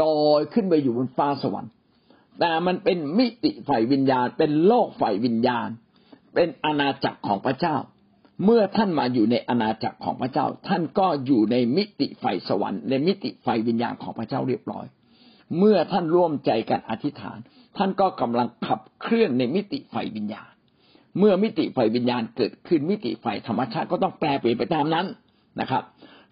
A: ลอยขึ้นไปอยู่บนฟ้าสวรรค์ แต่มันเป็นมิติฝ่ายวิญญาณ เป็นโลกฝ่ายวิญญาณ เป็นอาณาจักรของพระเจ้า เมื่อท่านมาอยู่ในอาณาจักรของพระเจ้า ท่านก็อยู่ในมิติไฟสวรรค์ ในมิติไฟวิญญาณของพระเจ้าเรียบร้อย เมื่อท่านร่วมใจกันอธิษฐาน ท่านก็กำลังขับเคลื่อนในมิติไฟวิญญาณ เมื่อมิติไฟวิญญาณเกิดขึ้นมิติไฟธรรมชาติก็ต้องแปลเปลี่ยนไปตามนั้นนะครับ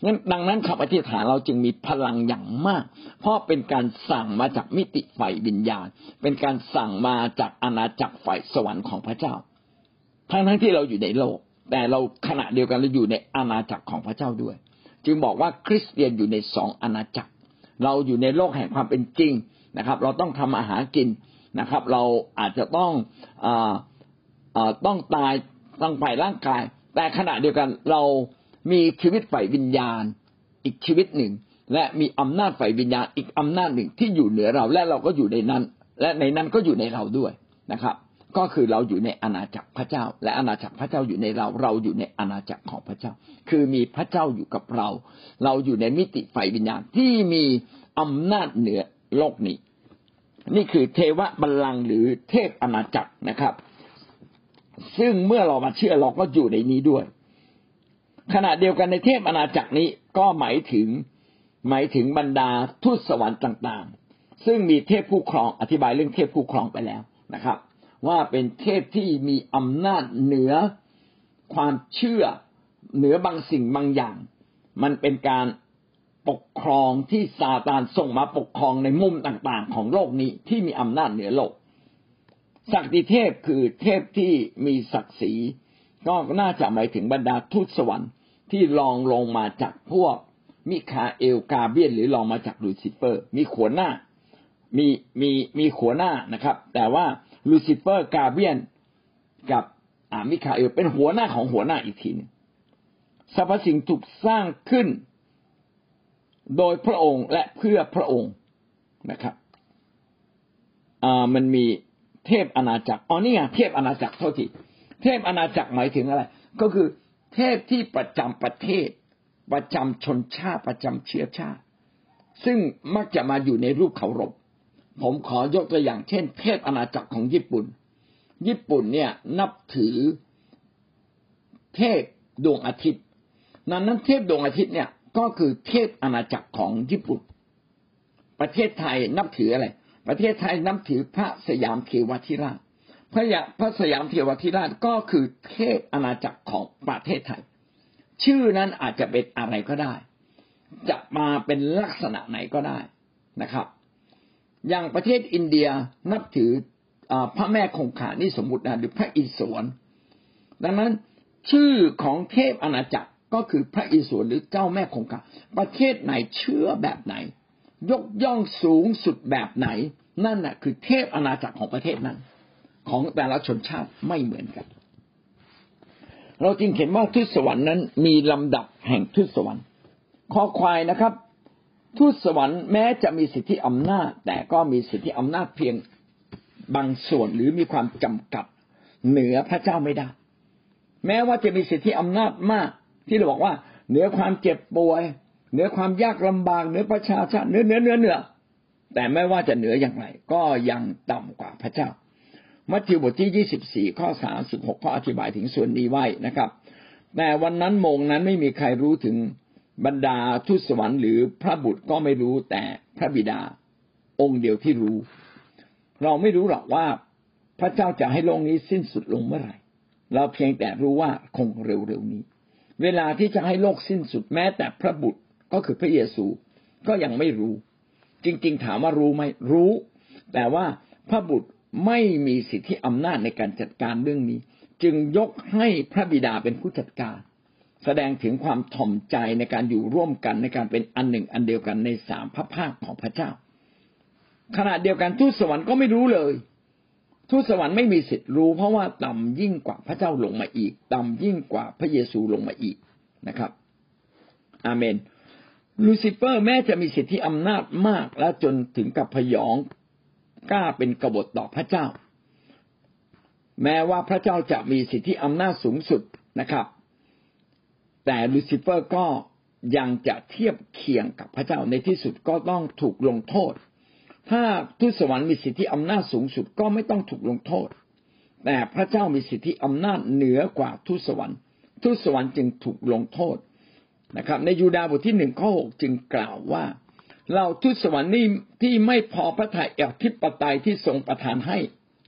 A: งั้นดังนั้นคำอธิษฐานเราจึงมีพลังอย่างมาก เพราะเป็นการสั่งมาจากมิติไฟวิญญาณ เป็นการสั่งมาจากอาณาจักรไฟสวรรค์ของพระเจ้า ทั้งทั้งที่เราอยู่ในโลก แต่เราขณะเดียวกันเราอยู่ในอาณาจักรของพระเจ้าด้วย จึงบอกว่าคริสเตียนอยู่ในสองอาณาจักร เราอยู่ในโลกแห่งความเป็นจริงนะครับ เราต้องทำอาหารกินนะครับ เราอาจจะต้องอต้องตายต้องไปร่างกาย แต่ขณะเดียวกันเรา มีชีวิตฝ่ายวิญญาณ อีกชีวิตหนึ่ง และมีอำนาจฝ่ายวิญญาณ อีกอำนาจหนึ่งที่อยู่เหนือเราและเราก็อยู่ในนั้น และในนั้นก็อยู่ในเราด้วยนะครับ ก็คือเราอยู่ในอาณาจักรพระเจ้า และอาณาจักรพระเจ้าอยู่ในเราเราอยู่ในอาณาจักรของพระเจ้า คือมีพระเจ้าอยู่กับเรา เราอยู่ในมิติไฟวิญญาณที่มีอำนาจเหนือโลกนี้ นี่คือเทวบัลลังก์หรือเทพอาณาจักรนะครับ ซึ่งเมื่อเรามาเชื่อเราก็อยู่ในนี้ด้วย ขณะเดียวกันในเทพอาณาจักรนี้ก็หมายถึงหมายถึงบรรดาทูตสวรรค์ต่างๆ ซึ่งมีเทพผู้ครองอธิบายเรื่องเทพผู้ครองไปแล้วนะครับ ว่าเป็นเทพที่มีอำนาจเหนือความเชื่อเหนือบางสิ่งบางอย่าง มันเป็นการปกครองที่ซาตานส่งมาปกครองในมุมต่างๆ ของโลกนี้ที่มีอำนาจเหนือโลกศักดิเทพคือเทพที่มีศักดิ์ศรีก็น่าจะหมายถึงบรรดาทูตสวรรค์ ที่รองลงมาจากพวกมิคาเอลกาเบรียลหรือรองมาจากลูซิเฟอร์ มีหัวหน้า มีมีมีหัวหน้านะครับ แต่ว่าลูซิเฟอร์กาเบรียลกับอามิคาเอลเป็นหัวหน้าของหัวหน้าอีกทีนึงสรรพสิ่งถูกสร้างขึ้น โดยพระองค์และเพื่อพระองค์นะครับอ่ามันมีเทพอาณาจักรอ๋อนี่ไงเทพอาณาจักรเท่าที่เทพอาณาจักรหมายถึงอะไร ก็คือ เทพที่ประจำประเทศ ประจำชนชาติประจำเชื้อชาติ ซึ่งมักจะมาอยู่ในรูปเคารพผมขอยกตัวอย่างเช่น เทพอาณาจักรของญี่ปุ่น ญี่ปุ่นเนี่ยนับถือเทพดวงอาทิตย์ นั้นนั้นเทพดวงอาทิตย์เนี่ยก็คือเทพอาณาจักรของญี่ปุ่น ประเทศไทยนับถืออะไร ประเทศไทยนับถือพระสยามเทวทิราช พระยาพระสยามเทวทิราชก็คือเทพอาณาจักรของประเทศไทย ชื่อนั้นอาจจะเป็นอะไรก็ได้ จะมาเป็นลักษณะไหนก็ได้นะครับ อย่างประเทศอินเดียนับถือพระแม่คงคานี่สมมตินะหรือพระอิศวรดังนั้นชื่อของเทพอาณาจักรก็คือพระอิศวรหรือเจ้าแม่คงคาประเทศไหนเชื่อแบบไหน ยกย่องสูงสุดแบบไหน นั่นแหะคือเทพอาณาจักรของประเทศนั้น ของแต่ละชนชาติไม่เหมือนกัน เราจึงเห็นว่าทุตสวรรค์นั้นมีลำดับแห่งทุตสวรรค์ข้อควายนะครับทูตสวรรค์แม้จะมีสิทธิอำนาจ แต่ก็มีสิทธิอำนาจเพียงบางส่วนหรือมีความจำกัดเหนือพระเจ้าไม่ได้ แม้ว่าจะมีสิทธิอำนาจมาก ที่เราบอกว่า เหนือความเจ็บป่วย เหนือความยากลำบากเหนือประชาชาติเหนือเหนือเหนือเหนือแต่ไม่ว่าจะเหนืออย่างไร ก็ยังต่ำกว่าพระเจ้า มัทธิวบทที่ยี่สิบสี่ข้อสามสิบหกข้ออธิบายถึงส่วนนี้ไว้นะครับ แต่วันนั้นโมงนั้นไม่มีใครรู้ถึงบรรดาทูตสวรรค์หรือพระบุตรก็ไม่รู้แต่พระบิดาองค์เดียวที่รู้ เราไม่รู้หรอกว่าพระเจ้าจะให้โลกนี้สิ้นสุดลงเมื่อไหร่ เราเพียงแต่รู้ว่าคงเร็วๆนี้ เวลาที่จะให้โลกสิ้นสุดแม้แต่พระบุตรก็คือพระเยซูก็ยังไม่รู้ จริง ๆ ถามว่ารู้ไหมรู้ แต่ว่าพระบุตร ไม่มีสิทธิอำนาจในการจัดการเรื่องนี้ จึงยกให้พระบิดาเป็นผู้จัดการ แสดงถึงความถ่อมใจในการอยู่ร่วมกันในการเป็นอันหนึ่งอันเดียวกันในสามพระภาคของพระเจ้า ขณะเดียวกันทูตสวรรค์ก็ไม่รู้เลยทูตสวรรค์ไม่มีสิทธิ์รู้ เพราะว่าต่ำยิ่งกว่าพระเจ้าลงมาอีก ต่ำยิ่งกว่าพระเยซูลงมาอีกนะครับ อาเมน ลูซิเฟอร์แม้จะมีสิทธิอำนาจมากและจนถึงกับพยอง กล้าเป็นกบฏต่อพระเจ้า แม้ว่าพระเจ้าจะมีสิทธิอำนาจสูงสุดนะครับ แต่ลูซิเฟอร์ก็ยังจะเทียบเคียงกับพระเจ้าในที่สุดก็ต้องถูกลงโทษ ถ้าทูตสวรรค์มีสิทธิอำนาจสูงสุดก็ไม่ต้องถูกลงโทษ แต่พระเจ้ามีสิทธิอำนาจเหนือกว่าทูตสวรรค์ทูตสวรรค์จึงถูกลงโทษนะครับ ในยูดาห์บทที่หนึ่งข้อหกจึงกล่าวว่า เราทูตสวรรค์นี่ที่ไม่พอพระทัยอธิปไตยที่ทรงประทานให้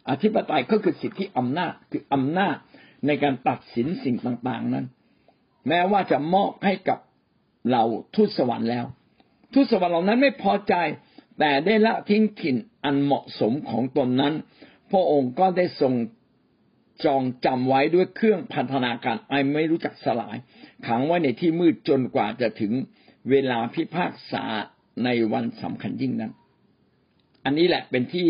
A: อธิปไตยก็คือสิทธิอำนาจคืออำนาจในการตัดสินสิ่งต่างๆนั้น แม้ว่าจะมอบให้กับเราทูตสวรรค์แล้วทูตสวรรค์เหล่านั้นไม่พอใจ แต่ได้ละทิ้งถิ่นอันเหมาะสมของตนนั้น พระองค์ก็ได้ทรงจองจำไว้ด้วยเครื่องพันธนาการไอไม่รู้จักสลาย ขังไว้ในที่มืดจนกว่าจะถึงเวลาพิพากษา ในวันสำคัญยิ่งนั้น อันนี้แหละเป็นที่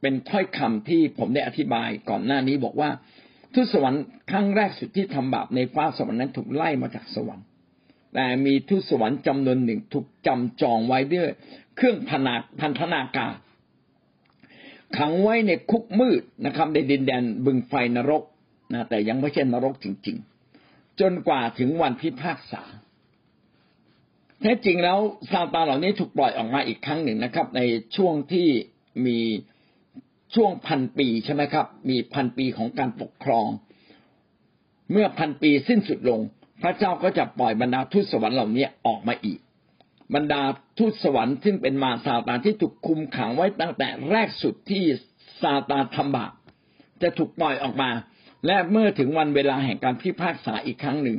A: เป็นถ้อยคำที่ผมได้อธิบายก่อนหน้านี้บอกว่าทูตสวรรค์ครั้งแรกสุดที่ทำบาปในฟ้าสวรรค์นั้นถูกไล่มาจากสวรรค์ แต่มีทูตสวรรค์จำนวนหนึ่งถูกจำจองไว้ด้วยเครื่องพนาพันธนาการขังไว้ในคุกมืดนะครับในดินแดนบึงไฟนรกนะแต่ยังไม่ใช่นรกจริง ๆ จนกว่าถึงวันพิพากษา แท้จริงแล้วซาตานเหล่านี้ถูกปล่อยออกมาอีกครั้งหนึ่งนะครับ ในช่วงที่มีช่วงพันปีใช่ไหมครับ มีพันปีของการปกครอง เมื่อพันปีสิ้นสุดลง พระเจ้าก็จะปล่อยบรรดาทูตสวรรค์เหล่านี้ออกมาอีก บรรดาทูตสวรรค์ซึ่งเป็นมาซาตานที่ถูกคุมขังไว้ตั้งแต่แรกสุดที่ซาตานทำบาปจะถูกปล่อยออกมา และเมื่อถึงวันเวลาแห่งการพิพากษาอีกครั้งหนึ่ง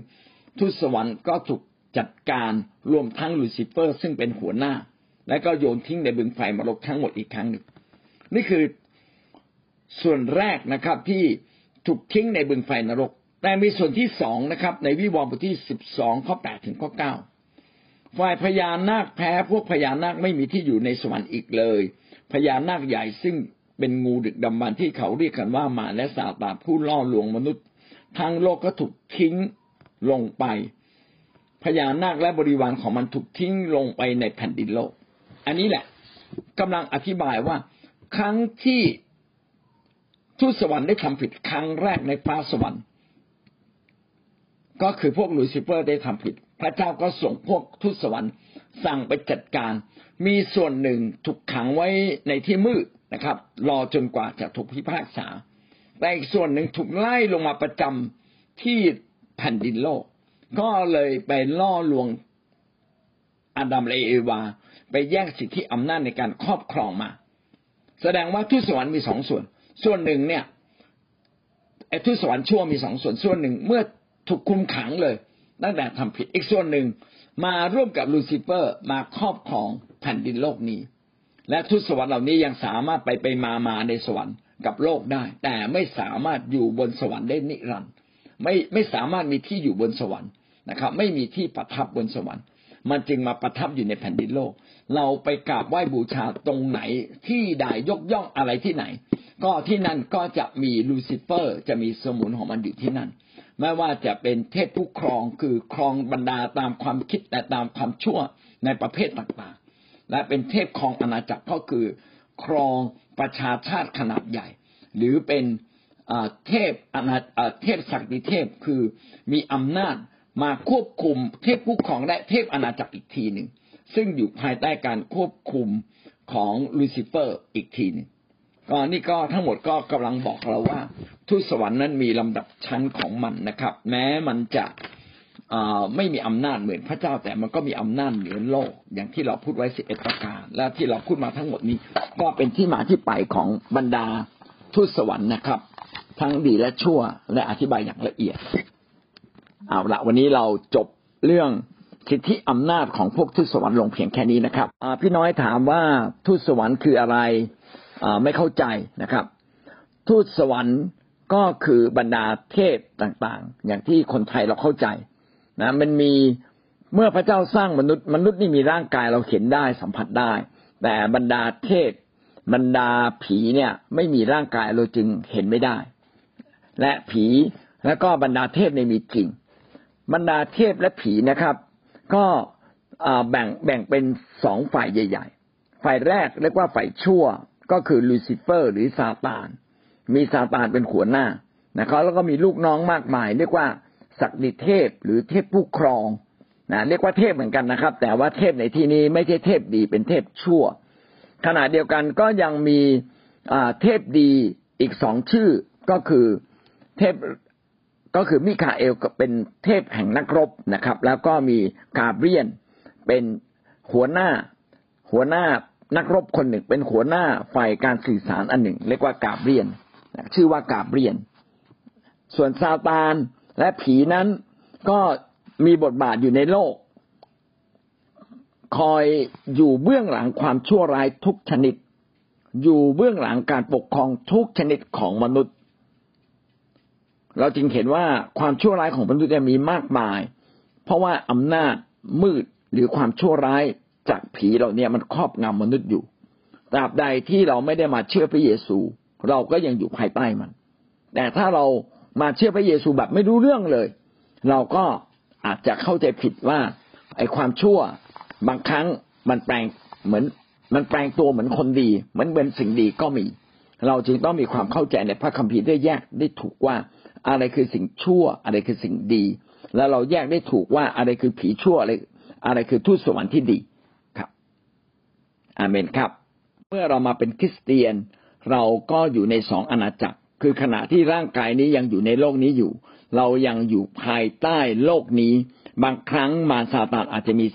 A: ทูตสวรรค์ก็ถูก จัดการรวมทั้งลูซิเฟอร์ ซึ่งเป็นหัวหน้า และก็โยนทิ้งในบึงไฟนรกทั้งหมดอีกครั้งหนึ่งนี่คือส่วนแรกนะครับที่ถูกทิ้งในบึงไฟนรก แต่มีส่วนที่สองนะครับ ในวิวรณ์บทที่สิบสองข้อแปดถึงข้อเก้าฝ่ายพญานาคแพ้พวกพญานาคไม่มีที่อยู่ในสวรรค์อีกเลย พญานาคใหญ่ซึ่งเป็นงูดึกดำบรรที่เขาเรียกกันว่ามาและสาตาผู้ล่อลวงมนุษย์ ทางโลกก็ถูกทิ้งลงไป พญานาคและบริวารของมันถูกทิ้งลงไปในแผ่นดินโลก อันนี้แหละกำลังอธิบายว่า ครั้งที่ทูตสวรรค์ได้ทำผิดครั้งแรกในฟ้าสวรรค์ ก็คือพวกลูซิเฟอร์ได้ทำผิด พระเจ้าก็ส่งพวกทูตสวรรค์ สั่งไปจัดการ มีส่วนหนึ่งถูกขังไว้ในที่มืดนะครับ รอจนกว่าจะถูกพิพากษา แต่อีกส่วนหนึ่งถูกไล่ลงมาประจำที่แผ่นดินโลก ก็เลยไปล่อลวงอาดัมและเอวา ไปแย่งสิทธิอำนาจในการครอบครองมา แสดงว่าทูตสวรรค์มีสองส่วน ส่วนหนึ่งเนี่ยไอ้ทุสวรรค์ชั่วมีสองส่วนส่วนหนึ่งเมื่อถูกคุมขังเลยตั้งแต่ทำผิดอีกส่วนหนึ่งมาร่วมกับลูซิเฟอร์มาครอบครองแผ่นดินโลกนี้ และทูตสวรรค์เหล่านี้ยังสามารถไปไปมามาในสวรรค์กับโลกได้ แต่ไม่สามารถอยู่บนสวรรค์ได้นิรันดร์ไม่ไม่สามารถมีที่อยู่บนสวรรค์ นะครับ ไม่มีที่ประทับบนสวรรค์ มันจึงมาประทับอยู่ในแผ่นดินโลก เราไปกราบไหว้บูชาตรงไหนที่ใดยกย่องอะไรที่ไหน ก็ที่นั่นก็จะมีลูซิเฟอร์ จะมีสมุนของมันอยู่ที่นั่นไม่ว่าจะเป็นเทพผู้ครองคือครองบรรดาตามความคิดแต่ตามความชั่วในประเภทต่างๆ และเป็นเทพครองอาณาจักรก็คือ ครองประชาชาติขนาดใหญ่ หรือเป็นเทพอนาเทพศักดิเทพคือมีอำนาจ มาควบคุมเทพผู้ครองและเทพอาณาจักรอีกทีหนึ่งซึ่งอยู่ภายใต้การควบคุมของลูซิเฟอร์อีกทีหนึ่งก็นี่ก็ทั้งหมดก็กำลังบอกเราว่าทูตสวรรค์นั้นมีลำดับชั้นของมันนะครับ แม้มันจะไม่มีอำนาจเหมือนพระเจ้า แต่มันก็มีอำนาจเหนือโลก อย่างที่เราพูดไว้สิบเอ็ดประการ และที่เราพูดมาทั้งหมดนี้ ก็เป็นที่มาที่ไปของบรรดาทูตสวรรค์นะครับ ทั้งดีและชั่วและอธิบายอย่างละเอียด เอาละวันนี้เราจบเรื่องสิทธิอำนาจของพวกทูตสวรรค์ลงเพียงแค่นี้นะครับพี่น้อยถามว่าทูตสวรรค์คืออะไรไม่เข้าใจนะครับ ทูตสวรรค์ก็คือบรรดาเทพต่างๆ อย่างที่คนไทยเราเข้าใจนะมันมีเมื่อพระเจ้าสร้างมนุษย์มนุษย์นี่มีร่างกายเราเห็นได้สัมผัสได้ แต่บรรดาเทพบรรดาผีเนี่ยไม่มีร่างกายเราจึงเห็นไม่ได้ และผีแล้วก็บรรดาเทพในมีจริง บรรดาเทพและผีนะครับ ก็แบ่งแบ่งเป็นสองฝ่ายใหญ่ ๆ ฝ่ายแรกเรียกว่าฝ่ายชั่วก็คือลูซิเฟอร์ หรือซาตาน มีซาตานเป็นหัวหน้านะครับแล้วก็มีลูกน้องมากมาย เรียกว่าศักดิเทพหรือเทพผู้ครองนะเรียกว่าเทพเหมือนกันนะครับ แต่ว่าเทพในที่นี้ไม่ใช่เทพดีเป็นเทพชั่ว ขณะเดียวกันก็ยังมีเทพดีอีกสองชื่อก็คือเทพ ก็คือมิคาเอลเป็นเทพแห่งนักรบนะครับ แล้วก็มีกาเบรียนเป็นหัวหน้า หัวหน้านักรบคนหนึ่ง เป็นหัวหน้าฝ่ายการสื่อสารอันหนึ่ง เรียกว่ากาเบรียน ชื่อว่ากาเบรียน ส่วนซาตานและผีนั้นก็มีบทบาทอยู่ในโลก คอยอยู่เบื้องหลังความชั่วร้ายทุกชนิด อยู่เบื้องหลังการปกครองทุกชนิดของมนุษย์ เราจึงเห็นว่าความชั่วร้ายของมนุษย์มีมากมาย เพราะว่าอำนาจมืดหรือความชั่วร้ายจากผีเราเนี่ยมันครอบงำมนุษย์อยู่ตราบใดที่เราไม่ได้มาเชื่อพระเยซู เราก็ยังอยู่ภายใต้มัน แต่ถ้าเรามาเชื่อพระเยซูแบบไม่รู้เรื่องเลย เราก็อาจจะเข้าใจผิดว่าไอ้ความชั่วบางครั้งมันแปลงเหมือน มันแปลงตัวเหมือนคนดีเหมือนเป็นสิ่งดีก็มี เราจึงต้องมีความเข้าใจในพระคัมภีร์ได้แยกได้ถูกว่า อะไรคือสิ่งชั่ว อะไรคือสิ่งดี แล้วเราแยกได้ถูกว่าอะไรคือผีชั่วอะไรอะไรคือทูตสวรรค์ที่ดีครับ อาเมนครับ เมื่อเรามาเป็นคริสเตียน เราก็อยู่ในสองอาณาจักร คือขณะที่ร่างกายนี้ยังอยู่ในโลกนี้อยู่ เรายังอยู่ภายใต้โลกนี้ บางครั้งมารซาตานอาจจะมี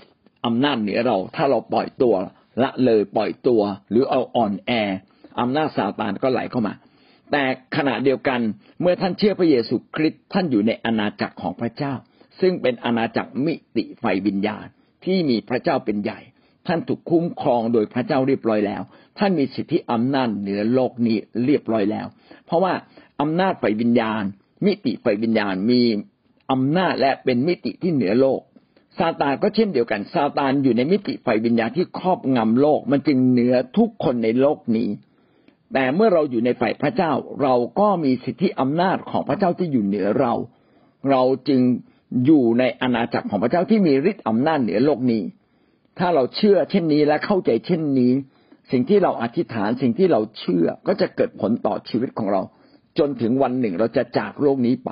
A: อำนาจเหนือเรา ถ้าเราปล่อยตัวละเลยปล่อยตัว หรือเอาอ่อนแออำนาจซาตานก็ไหลเข้ามา แต่ขณะเดียวกันเมื่อท่านเชื่อพระเยซูคริสต์ท่านอยู่ในอาณาจักรของพระเจ้า ซึ่งเป็นอาณาจักรมิติไฟวิญญาณที่มีพระเจ้าเป็นใหญ่ ท่านถูกคุ้มครองโดยพระเจ้าเรียบร้อยแล้ว ท่านมีสิทธิอำนาจเหนือโลกนี้เรียบร้อยแล้ว เพราะว่าอำนาจไฟวิญญาณ มิติไฟวิญญาณมีอำนาจและเป็นมิติที่เหนือโลกซาตานก็เช่นเดียวกันซาตานอยู่ในมิติไฟวิญญาณที่ครอบงำโลก มันจึงเหนือทุกคนในโลกนี้ แต่เมื่อเราอยู่ในฝ่ายพระเจ้า เราก็มีสิทธิอำนาจของพระเจ้าที่อยู่เหนือเรา เราจึงอยู่ในอาณาจักรของพระเจ้าที่มีฤทธิ์อำนาจเหนือโลกนี้ ถ้าเราเชื่อเช่นนี้และเข้าใจเช่นนี้ สิ่งที่เราอธิษฐานสิ่งที่เราเชื่อก็จะเกิดผลต่อชีวิตของเรา จนถึงวันหนึ่งเราจะจากโลกนี้ไป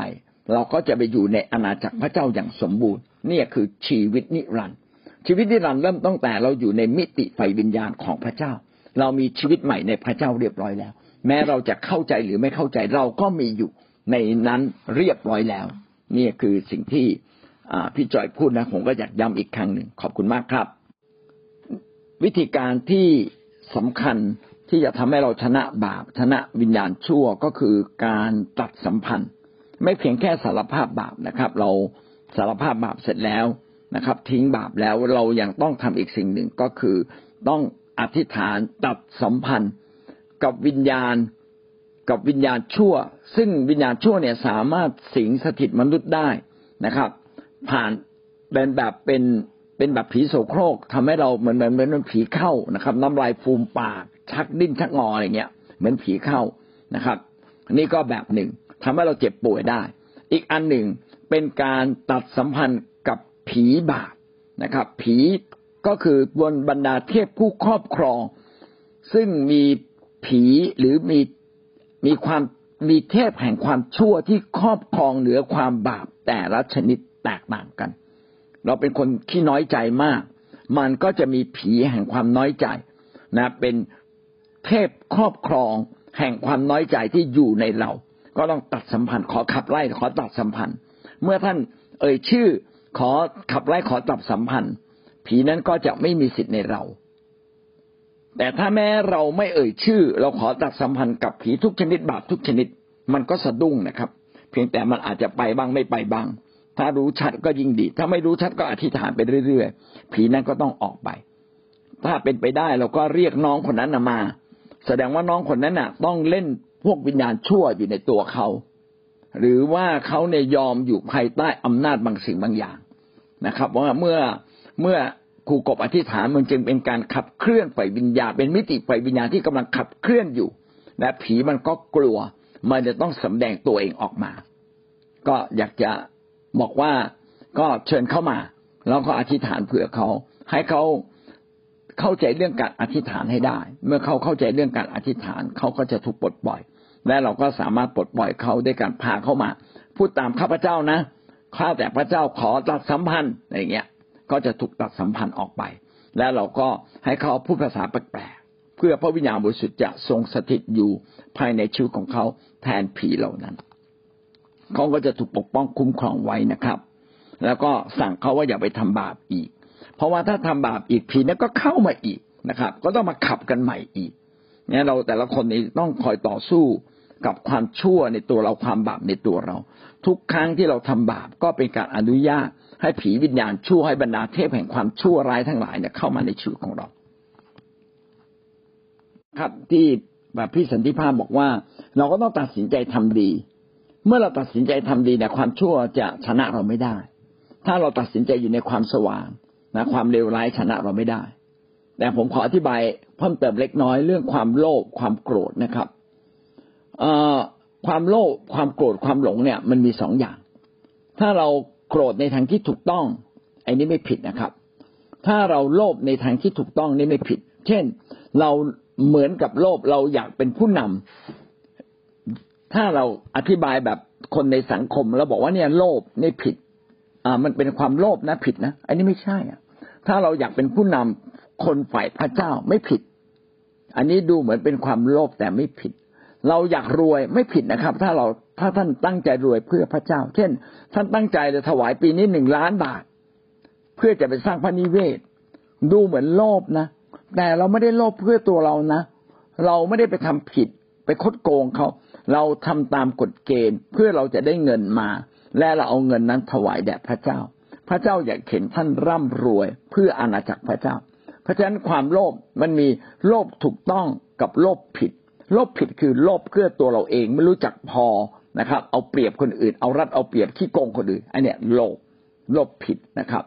A: เราก็จะไปอยู่ในอาณาจักรพระเจ้าอย่างสมบูรณ์นี่คือชีวิตนิรันดร์ชีวิตนิรันดร์เริ่มตั้งแต่เราอยู่ในมิติไฟวิญญาณของพระเจ้า เรามีชีวิตใหม่ในพระเจ้าเรียบร้อยแล้ว แม้เราจะเข้าใจหรือไม่เข้าใจเราก็มีอยู่ในนั้นเรียบร้อยแล้วนี่คือสิ่งที่พี่จอยพูดนะผมก็อยากย้ำอีกครั้งหนึ่งขอบคุณมากครับ วิธีการที่สำคัญที่จะทำให้เราชนะบาปชนะวิญญาณชั่วก็คือการตัดสัมพันธ์ ไม่เพียงแค่สารภาพบาปนะครับ เราสารภาพบาปเสร็จแล้วนะครับ ทิ้งบาปแล้วเรายังต้องทำอีกสิ่งหนึ่งก็คือต้อง อธิษฐานตัดสัมพันธ์กับวิญญาณกับวิญญาณชั่ว ซึ่งวิญญาณชั่วเนี่ยสามารถสิงสถิตมนุษย์ได้นะครับ ผ่านเป็นแบบเป็นเป็นแบบผีโสโครกทำให้เราเหมือนเหมือนเหมือนผีเข้านะครับ น้ำลายฟูมปาก ชักดิ้นชักงออะไรเงี้ย เหมือนผีเข้านะครับ นี่ก็แบบหนึ่งทำให้เราเจ็บป่วยได้ อีกอันหนึ่งเป็นการตัดสัมพันธ์กับผีบาปนะครับ ผี ก็คือบนบรรดาเทพผู้ครอบครอง ซึ่งมีผีหรือมีมีความมีเทพแห่งความชั่วที่ครอบครองเหนือความบาปแต่ละชนิดแตกต่างกัน เราเป็นคนขี้น้อยใจมาก มันก็จะมีผีแห่งความน้อยใจนะเป็นเทพครอบครองแห่งความน้อยใจที่อยู่ในเรา ก็ต้องตัดสัมพันธ์ขอขับไล่ขอตัดสัมพันธ์ เมื่อท่านเอ่ยชื่อขอขับไล่ขอตัดสัมพันธ์ ผีนั้นก็จะไม่มีสิทธิ์ในเรา แต่ถ้าแม้เราไม่เอ่ยชื่อ เราขอตัดสัมพันธ์กับผีทุกชนิดบาปทุกชนิด มันก็สะดุ้งนะครับ เพียงแต่มันอาจจะไปบ้างไม่ไปบ้าง ถ้ารู้ชัดก็ยิ่งดี ถ้าไม่รู้ชัดก็อธิษฐานไปเรื่อยๆ ผีนั้นก็ต้องออกไป ถ้าเป็นไปได้เราก็เรียกน้องคนนั้นมา แสดงว่าน้องคนนั้นน่ะ ต้องเล่นพวกวิญญาณชั่วอยู่ในตัวเขา หรือว่าเขาเนี่ยยอมอยู่ภายใต้อำนาจบางสิ่งบางอย่างนะครับ ว่าเมื่อ เมื่อครูกบอธิษฐานมันจึงเป็นการขับเคลื่อนไฟวิญญาณเป็นมิติไฟวิญญาณที่กำลังขับเคลื่อนอยู่ และผีมันก็กลัว มันจะต้องสำแดงตัวเองออกมา ก็อยากจะบอกว่าก็เชิญเข้ามาแล้วก็อธิษฐานเผื่อเขา ให้เขาเข้าใจเรื่องการอธิษฐานให้ได้ เมื่อเขาเข้าใจเรื่องการอธิษฐานเขาก็จะถูกปลดปล่อย และเราก็สามารถปลดปล่อยเขาด้วยการพาเข้ามา พูดตามข้าพเจ้านะข้าแต่พระเจ้าขอตัดสัมพันธ์อะไรเงี้ย ก็จะถูกตัดสัมพันธ์ออกไป และเราก็ให้เขาพูดภาษาแปลกๆเพื่อพระวิญญาณบริสุทธิ์จะทรงสถิตอยู่ภายในชีวิตของเขาแทนผีเหล่านั้นเขาก็จะถูกปกป้องคุ้มครองไว้นะครับ แล้วก็สั่งเขาว่าอย่าไปทำบาปอีก เพราะว่าถ้าทำบาปอีกผีนั้นก็เข้ามาอีกนะครับ ก็ต้องมาขับกันใหม่อีกเนี่ยเราแต่ละคนนี้ต้องคอยต่อสู้กับความชั่วในตัวเราความบาปในตัวเรา ทุกครั้งที่เราทำบาปก็เป็นการอนุญาต ให้ผีวิญญาณชั่วให้บรรดาเทพแห่งความชั่วร้ายทั้งหลายเนี่ยเข้ามาในชีวิตของเรา ครับที่แบบพี่สันติภาพบอกว่า เราก็ต้องตัดสินใจทำดี เมื่อเราตัดสินใจทำดีเนี่ยความชั่วจะชนะเราไม่ได้ ถ้าเราตัดสินใจอยู่ในความสว่างนะความเลวร้ายชนะเราไม่ได้ แต่ผมขออธิบายเพิ่มเติมเล็กน้อยเรื่องความโลภความโกรธนะครับความโลภความโกรธความหลงเนี่ย มันมีสองอย่าง ถ้าเรา โกรธในทางที่ถูกต้องไอ้นี่ไม่ผิดนะครับ ถ้าเราโลภในทางที่ถูกต้องนี่ไม่ผิด เช่น เราเหมือนกับโลภเราอยากเป็นผู้นำถ้าเราอธิบายแบบคนในสังคมแล้วบอกว่าเนี่ยโลภนี่ผิด อ่า มันเป็นความโลภนะผิดนะอันนี้ไม่ใช่อะ ถ้าเราอยากเป็นผู้นำคนฝ่ายพระเจ้าไม่ผิด อันนี้ดูเหมือนเป็นความโลภแต่ไม่ผิด เราอยากรวยไม่ผิดนะครับ ถ้าเรา ถ้าท่านตั้งใจรวยเพื่อพระเจ้า เช่น ท่านตั้งใจจะถวายปีนี้หนึ่งล้านบาท เพื่อจะไปสร้างพระนิเวศ ดูเหมือนโลภนะ แต่เราไม่ได้โลภเพื่อตัวเรานะ เราไม่ได้ไปทำผิด ไปคดโกงเขา เราทำตามกฎเกณฑ์ เพื่อเราจะได้เงินมา และเราเอาเงินนั้นถวายแด่พระเจ้า พระเจ้าอยากเห็นท่านร่ำรวยเพื่ออาณาจักรพระเจ้า เพราะฉะนั้นความโลภมันมีโลภถูกต้องกับโลภผิด โลภผิดคือโลภเพื่อตัวเราเองไม่รู้จักพอ นะครับ เอาเปรียบคนอื่น เอารัดเอาเปรียบขี้โกงคนอื่นอันเนี้ยโลภโลภผิดนะครับ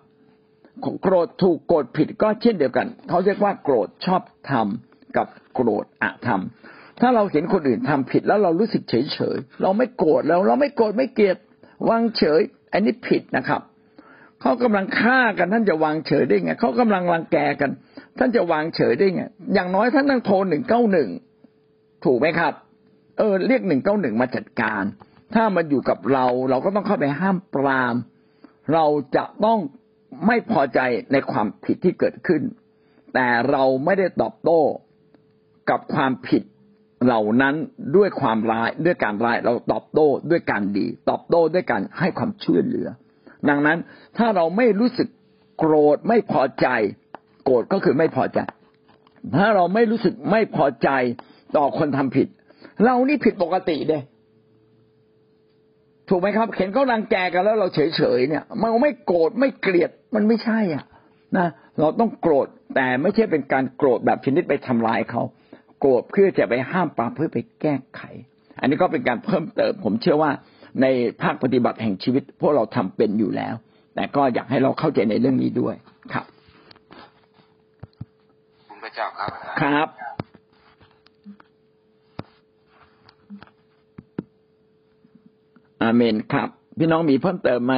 A: โกรธถูกโกรธผิดก็เช่นเดียวกัน เขาเรียกว่าโกรธชอบทำกับโกรธอะทำถ้าเราเห็นคนอื่นทำผิดแล้วเรารู้สึกเฉยเฉยเราไม่โกรธแล้วเราไม่โกรธไม่เกลียดวางเฉย อันนี้ผิดนะครับเขากำลังฆ่ากันท่านจะวางเฉยได้ไงเขากำลังรังแกกัน ท่านจะวางเฉยได้ไงอย่างน้อยท่านต้องโทรหนึ่งเก้าหนึ่งถูกไหมครับ เออเรียกหนึ่งเก้าหนึ่งมาจัดการ ถ้ามันอยู่กับเรา เราก็ต้องเข้าไปห้ามปราม เราจะต้องไม่พอใจในความผิดที่เกิดขึ้น แต่เราไม่ได้ตอบโต้กับความผิดเหล่านั้นด้วยความร้ายด้วยการร้ายเราตอบโต้ด้วยการดี ตอบโต้ด้วยการให้ความช่วยเหลือ ดังนั้นถ้าเราไม่รู้สึกโกรธไม่พอใจ โกรธก็คือไม่พอใจ ถ้าเราไม่รู้สึกไม่พอใจต่อคนทำผิด เรานี่ผิดปกติเด้ถูกไหมครับเห็นเขารังแกกันแล้วเราเฉยๆเนี่ย มันไม่โกรธไม่เกลียดมันไม่ใช่อะนะเราต้องโกรธแต่ไม่ใช่เป็นการโกรธแบบชนิดไปทำลายเขาโกรธเพื่อจะไปห้ามปรามเพื่อไปแก้ไข อันนี้ก็เป็นการเพิ่มเติม ผมเชื่อว่าในภาคปฏิบัติแห่งชีวิต พวกเราทำเป็นอยู่แล้ว แต่ก็อยากให้เราเข้าใจในเรื่องนี้ด้วยครับ
B: คุณพระเจ้าครับอาจารย์
A: ครับ อาเมนครับ พี่น้องมีเพิ่มเติมไหม